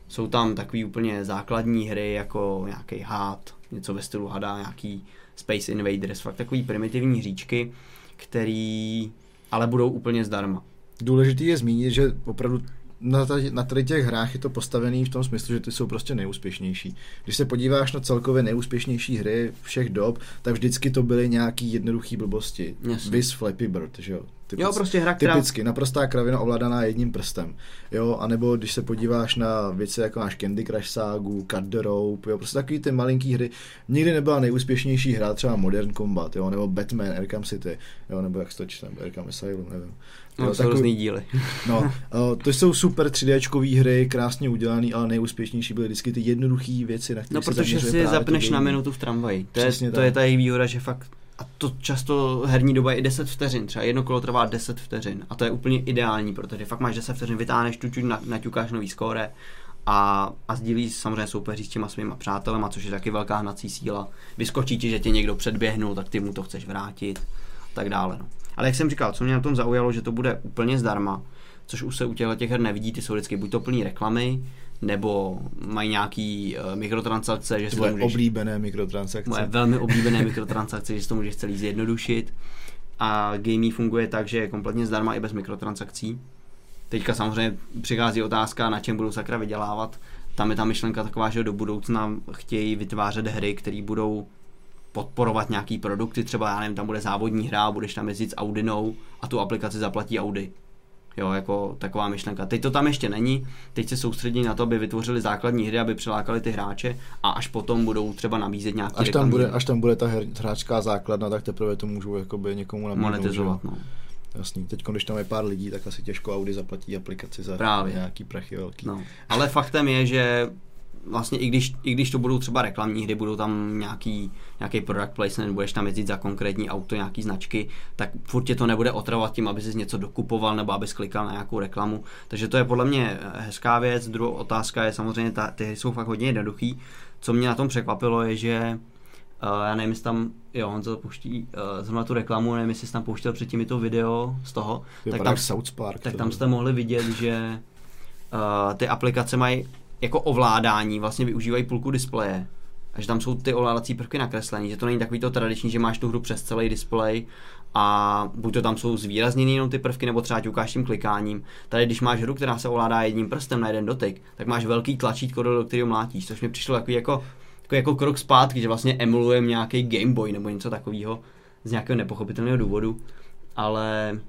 Jsou tam takové úplně základní hry jako nějaký hád, něco ve stylu hada, nějaký Space Invaders, fakt takový primitivní hříčky, který ale budou úplně zdarma. Důležitý je zmínit, že opravdu na, tady, na tady těch hrách je to postavený v tom smyslu, že ty jsou prostě nejúspěšnější. Když se podíváš na celkově nejúspěšnější hry všech dob, tak vždycky to byly nějaký jednoduchý blbosti. Yes. Vis Flappy Bird, že jo? Typic, jo, prostě hra, která... Typicky, naprostá kravina ovládaná jedním prstem. Jo, anebo když se podíváš na věci jako máš Candy Crush Sagu, Cut the Rope, jo, prostě takový ty malinký hry. Nikdy nebyla nejúspěšnější hra, třeba Modern Combat, jo, nebo Batman, Arkham City, jo, nebo jak se to čte, Arkham Asylum, nevím. No, jo, jsou různý díly. no, to jsou super 3D hry, krásně udělané, ale nejúspěšnější byly vždycky ty jednoduché věci, na No, protože si je zapneš na minutu v tramvaji. To je, to je ta její výhoda, že fakt a to často herní doba je i 10 vteřin, třeba jedno kolo trvá 10 vteřin a to je úplně ideální, protože fakt máš 10 vteřin, vytáhneš tu, naťukáš nový skóre a, a sdílí samozřejmě soupeří s těma svýma přátelema, což je taky velká hnací síla. Vyskočí ti, že tě někdo předběhnul, tak ty mu to chceš vrátit a tak dále. No. Ale jak jsem říkal, co mě na tom zaujalo, že to bude úplně zdarma, což už se u těchto těch her nevidí, ty jsou vždycky buď to plný reklamy, nebo mají nějaký uh, mikrotransakce, že to můžeš, oblíbené mikrotransakce. Moje velmi oblíbené mikrotransakce, že si to můžeš celý zjednodušit. A gaming funguje tak, že je kompletně zdarma i bez mikrotransakcí. Teďka samozřejmě přichází otázka, na čem budou sakra vydělávat. Tam je ta myšlenka taková, že do budoucna chtějí vytvářet hry, které budou podporovat nějaký produkty, třeba já nevím, tam bude závodní hra, budeš tam jezdit s Audinou a tu aplikaci zaplatí Audi. Jo, jako taková myšlenka. Teď to tam ještě není, teď se soustředí na to, aby vytvořili základní hry, aby přilákali ty hráče a až potom budou třeba nabízet nějaké až tam bude, Až tam bude ta her, hráčská základna, tak teprve to můžou jakoby někomu nabídnout. Monetizovat, no. Jasný. Teď, když tam je pár lidí, tak asi těžko Audi zaplatí aplikaci za Právě. nějaký prachy velký. No. Ale faktem je, že vlastně i když, i když to budou třeba reklamní hry, budou tam nějaký, nějaký product placement, budeš tam jezdit za konkrétní auto, nějaký značky, tak furt tě to nebude otravovat tím, aby si něco dokupoval nebo aby klikal na nějakou reklamu. Takže to je podle mě hezká věc. Druhá otázka je samozřejmě, ta, ty hry jsou fakt hodně jednoduchý. Co mě na tom překvapilo je, že Uh, já nevím, jestli tam, jo, on to pouští uh, zrovna tu reklamu, nevím, jestli jsi tam pouštěl předtím i to video z toho, tak tam, South Park, tak tam jste mohli vidět, že uh, ty aplikace mají jako ovládání vlastně využívají půlku displeje. A že tam jsou ty ovládací prvky nakreslené, že to není takový to tradiční, že máš tu hru přes celý displej a buď to tam jsou zvýrazněny jenom ty prvky, nebo třeba ukáž tím klikáním. Tady, když máš hru, která se ovládá jedním prstem na jeden dotyk, tak máš velký tlačítko, do kterého mlátíš, což mi přišlo jako, jako, jako krok zpátky, že vlastně emulujeme nějaký Game Boy nebo něco takového z nějakého nepochopitelného důvodu. Ale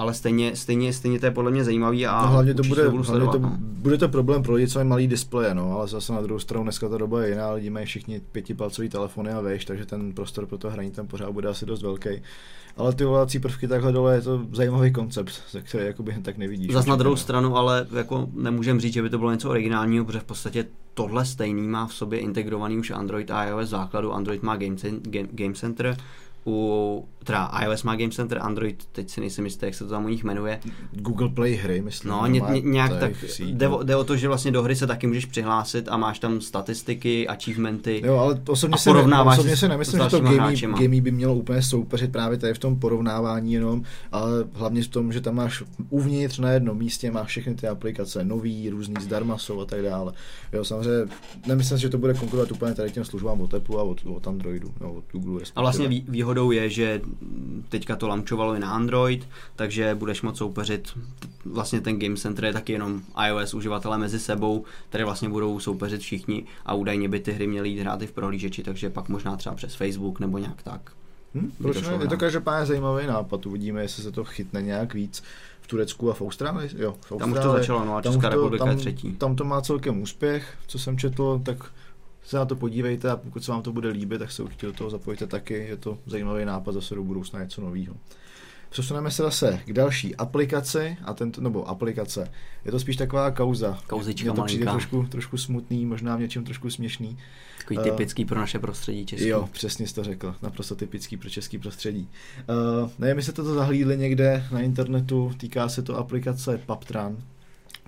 ale stejně, stejně, stejně to je podle mě zajímavý a no, hlavně to bude, to hlavně sledovat, to, no. bude to problém pro lidi, co mají malý displeje, no, ale zase na druhou stranu dneska ta doba je jiná, lidi mají všichni pětipalcový telefony a veš, takže ten prostor pro to hraní tam pořád bude asi dost velký. Ale ty ovládací prvky takhle dole je to zajímavý koncept, ze který jakoby tak nevidíš. Zase na druhou stranu, ale jako nemůžem říct, že by to bylo něco originálního, protože v podstatě tohle stejný má v sobě integrovaný už Android a iOS základu. Android má Game, Game, Game Center, u, teda iOS má Game Center, Android, teď si nejsem jistý, jak se to tam u nich jmenuje. Google Play hry, myslím. No, ně, ně, nějak tak, jde o, jde o to, že vlastně do hry se taky můžeš přihlásit a máš tam statistiky, achievementy Jo, ale osobně, se, ne, osobně se nemyslím, že to gamey, gamey by mělo úplně soupeřit právě tady v tom porovnávání jenom, ale hlavně v tom, že tam máš uvnitř na jednom místě máš všechny ty aplikace, nový, různý zdarma jsou a tak dále. Jo, samozřejmě nemyslím, že to bude konkurovat úplně tady těm službám od Apple a od, od Androidu, no, od Google. A vlastně výhoda výhodou je, že teďka to launčovalo i na Android, takže budeš moct soupeřit, vlastně ten Game Center je taky jenom iOS uživatelé mezi sebou, které vlastně budou soupeřit všichni a údajně by ty hry měly jít hrát i v prohlížeči, takže pak možná třeba přes Facebook nebo nějak tak. Hmm, proč ne? Je to každopádně zajímavý nápad, uvidíme, jestli se to chytne nějak víc v Turecku a v Austrálii. Jo, v Austrálii. Tam už to začalo, no a Česká to, republika tam, je třetí. Tam to má celkem úspěch, co jsem četl, tak se na to podívejte a pokud se vám to bude líbit, tak se určitě do toho zapojte taky. Je to zajímavý nápad zase do budoucna něco nového. Přesuneme se zase k další aplikaci, a tento, nebo aplikace. Je to spíš taková kauza. Kauzička to přijde trošku, trošku smutný, možná v něčem trošku směšný. Takový uh, typický pro naše prostředí český. Jo, přesně jsi to řekl. Naprosto typický pro český prostředí. Uh, nevím, jestli to zahlídli někde na internetu, týká se to aplikace Paptran,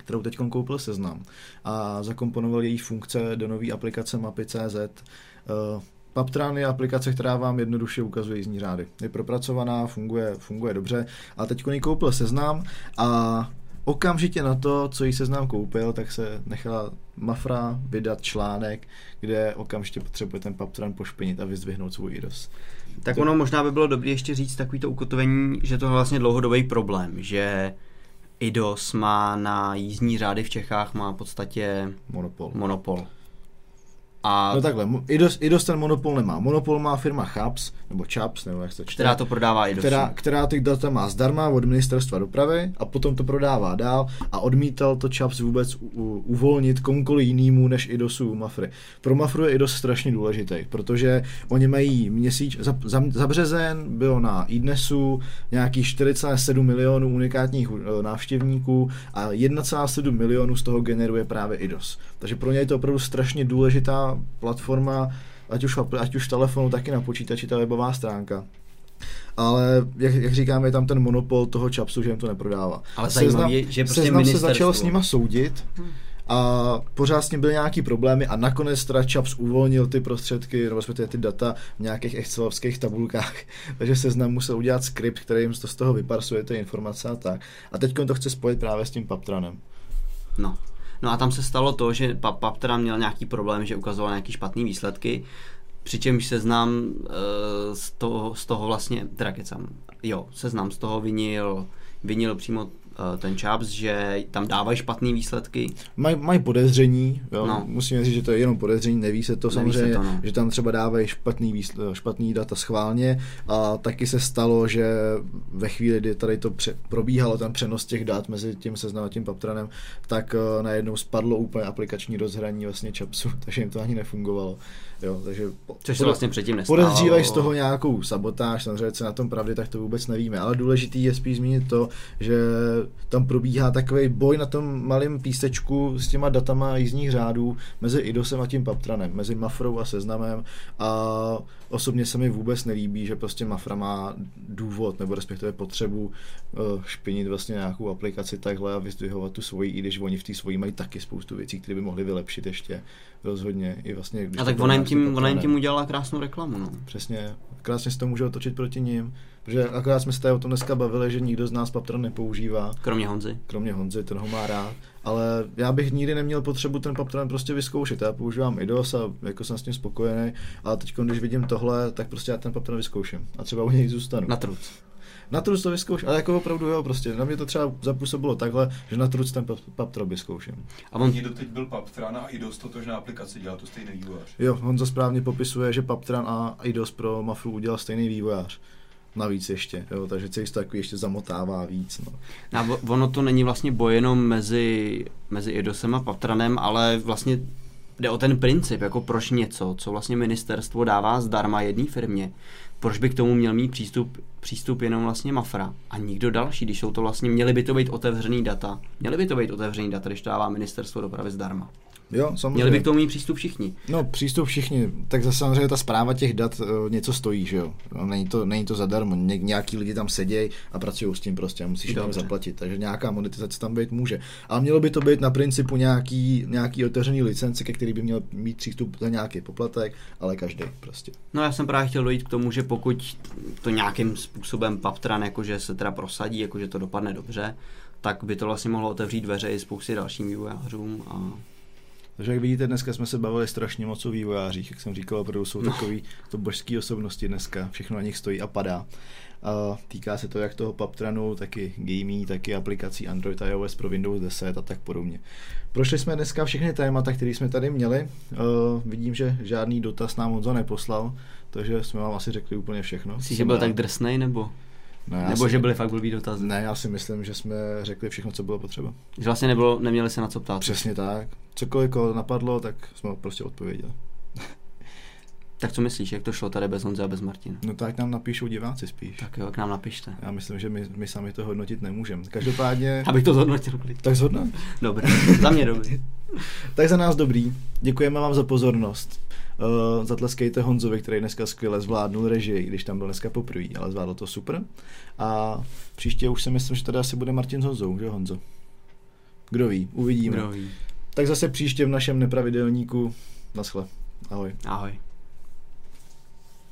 kterou teď koupil Seznam a zakomponoval její funkce do nové aplikace mapy.cz. Uh, Paptran je aplikace, která vám jednoduše ukazuje jízdní řády. Je propracovaná, funguje, funguje dobře a teď ji koupil Seznam a okamžitě na to, co jí seznam koupil, tak se nechala Mafra vydat článek, kde okamžitě potřebuje ten Paptran pošpinit a vyzdvihnout svůj IDOS. Tak ono možná by bylo dobré ještě říct takovýto ukotvení, že to je vlastně dlouhodobý problém, že IDOS má na jízdní řády v Čechách má v podstatě monopol. monopol. A No takhle, IDOS, IDOS ten monopol nemá. Monopol má firma Chaps, nebo Chaps, nebo jak se to čte. která to prodává i do která, která ty data má zdarma od ministerstva dopravy a potom to prodává dál a odmítal to Chaps vůbec u, u, uvolnit komukoliv jinému než IDOSu Mafry. Pro Mafru je IDOS strašně důležitý, protože oni mají měsíč, za, za, za březen bylo na iDnesu nějakých 4,7 milionů unikátních eh, návštěvníků a 1,7 milionů z toho generuje právě IDOS. Takže pro ně je to opravdu strašně důležitá platforma, ať už, ať už telefonu, taky na počítači ta webová stránka. Ale jak, jak říkám, je tam ten monopol toho čapsu, že jim to neprodává. Ale Seznam- zajímavé je, že prostě Seznam se začal s nima soudit a pořád s ním byly nějaký problémy a nakonec teda Chaps uvolnil ty prostředky, nebo respektive ty data v nějakých excelovských tabulkách, takže seznam musel udělat skript, který jim to z toho vyparsuje ty informace a tak. A teď to chce spojit právě s tím Paptranem. No. No a tam se stalo to, že Pap- Paptra měl nějaký problém, že ukazoval nějaký špatný výsledky, přičemž seznam uh, z, toho, z toho vlastně, teda kecam, jo, seznam z toho vinil, vinil přímo ten Chaps, že tam dávají špatný výsledky. Mají maj podezření, jo? No. Musíme říct, že to je jenom podezření, neví se to Neví samozřejmě, se to, no. že tam třeba dávají špatný, výsl- špatný data schválně a taky se stalo, že ve chvíli, kdy tady to pře- probíhalo, ten přenos těch dat mezi tím seznam a tím Paptranem, tak uh, najednou spadlo úplně aplikační rozhraní vlastně Chapsu, takže jim to ani nefungovalo. Jo, takže po- Což se vlastně předtím nestalo. Podezřívají z toho nějakou sabotáž, samozřejmě co na tom pravdy, tak to vůbec nevíme. Ale důležitý je spíš zmínit to, že tam probíhá takový boj na tom malém písečku s těma datama jízdních řádů mezi IDOSem a tím Paptranem, mezi Mafrou a Seznamem a osobně se mi vůbec nelíbí, že prostě Mafra má důvod nebo respektive potřebu uh, špinit vlastně nějakou aplikaci takhle a vyzdvihovat tu svoji, i když oni v té svojí mají taky spoustu věcí, které by mohli vylepšit ještě rozhodně. I vlastně, když A tak ona jim, tím, ona jim tím udělala krásnou reklamu, no. Přesně, krásně se to může otočit proti ním. Protože akorát jsme se o tom dneska bavili, že nikdo z nás Paptran nepoužívá, Kromě Honzy. kromě Honzy, ten ho má rád. Ale já bych nikdy neměl potřebu ten Paptran prostě vyzkoušet. Já používám IDOS a jako jsem s tím spokojený. Ale teď, když vidím tohle, tak prostě já ten Paptran vyzkouším. A třeba u něj zůstanu. Na truc. Na truc to vyzkouším, ale jako opravdu jo, prostě. Na mě to třeba zapůsobilo takhle, že na truc ten Paptran vyzkouším. A on, doteď byl Paptran a IDOS totožná aplikace, dělá to stejný vývojář. Jo, Honza správně popisuje, že Paptran a IDOS pro Mafru udělal stejný vývojář. Navíc ještě, jo, takže celý se to takový ještě zamotává víc. No. a ono to není vlastně boj jenom mezi, mezi Idosem a Patranem, ale vlastně jde o ten princip, jako proč něco, co vlastně ministerstvo dává zdarma jedné firmě, proč by k tomu měl mít přístup, přístup jenom vlastně Mafra a nikdo další, když jsou to vlastně, měly by to být otevřený data, měly by to být otevřený data, když to dává ministerstvo dopravy zdarma. Jo, samozřejmě. Měli by k tomu mít přístup všichni. No, přístup všichni, tak zase samozřejmě ta zpráva těch dat uh, něco stojí, že jo. No, není, to, není to zadarmo, Ně, nějaký lidi tam sedějí a pracují s tím prostě a musíš tam Dobře. zaplatit, takže nějaká monetizace tam být může. Ale mělo by to být na principu nějaký, nějaký otevřený licence, ke který by měl mít přístup za nějaký poplatek, ale každý prostě. No já jsem právě chtěl dojít k tomu, že pokud to nějakým způsobem Paptran jakože se teda prosadí, jakože to dopadne dobře, tak by to vlastně mohlo otevřít dveře i spoustě dalším vývojářům a Takže jak vidíte, dneska jsme se bavili strašně moc o vývojářích, jak jsem říkal, opravdu jsou No. takový to božský osobnosti dneska, všechno na nich stojí a padá. A týká se to jak toho Paptranu, taky gaming, taky aplikací Android a iOS pro Windows 10 a tak podobně. Prošli jsme dneska všechny témata, které jsme tady měli. Uh, vidím, že žádný dotaz nám Honza neposlal, takže jsme vám asi řekli úplně všechno. Myslíš, že byl tak drsnej, nebo? Já Nebo si, že byly fakt blbý dotazy? Ne, já si myslím, že jsme řekli všechno, co bylo potřeba. Že vlastně nebylo, neměli se na co ptát. Přesně tak. Cokoliv koho napadlo, tak jsme prostě odpověděli. Tak co myslíš, jak to šlo tady bez Honzy a bez Martina? No tak nám napíšou diváci spíš. Tak jo, k nám napište. Já myslím, že my, my sami to hodnotit nemůžeme. Každopádně, Abych to zhodnotil klid. tak zhodnout. Dobré, za mě dobrý. Tak za nás dobrý. Děkujeme vám za pozornost. Uh, zatleskejte Honzovi, který dneska skvěle zvládnul režii, když tam byl dneska poprvé, ale zvládl to super. A příště už si myslím, že tady asi bude Martin s Honzou, že Honzo? Kdo ví, uvidíme. Kdo ví. Tak zase příště v našem nepravidelníku. Naschle. Ahoj. Ahoj.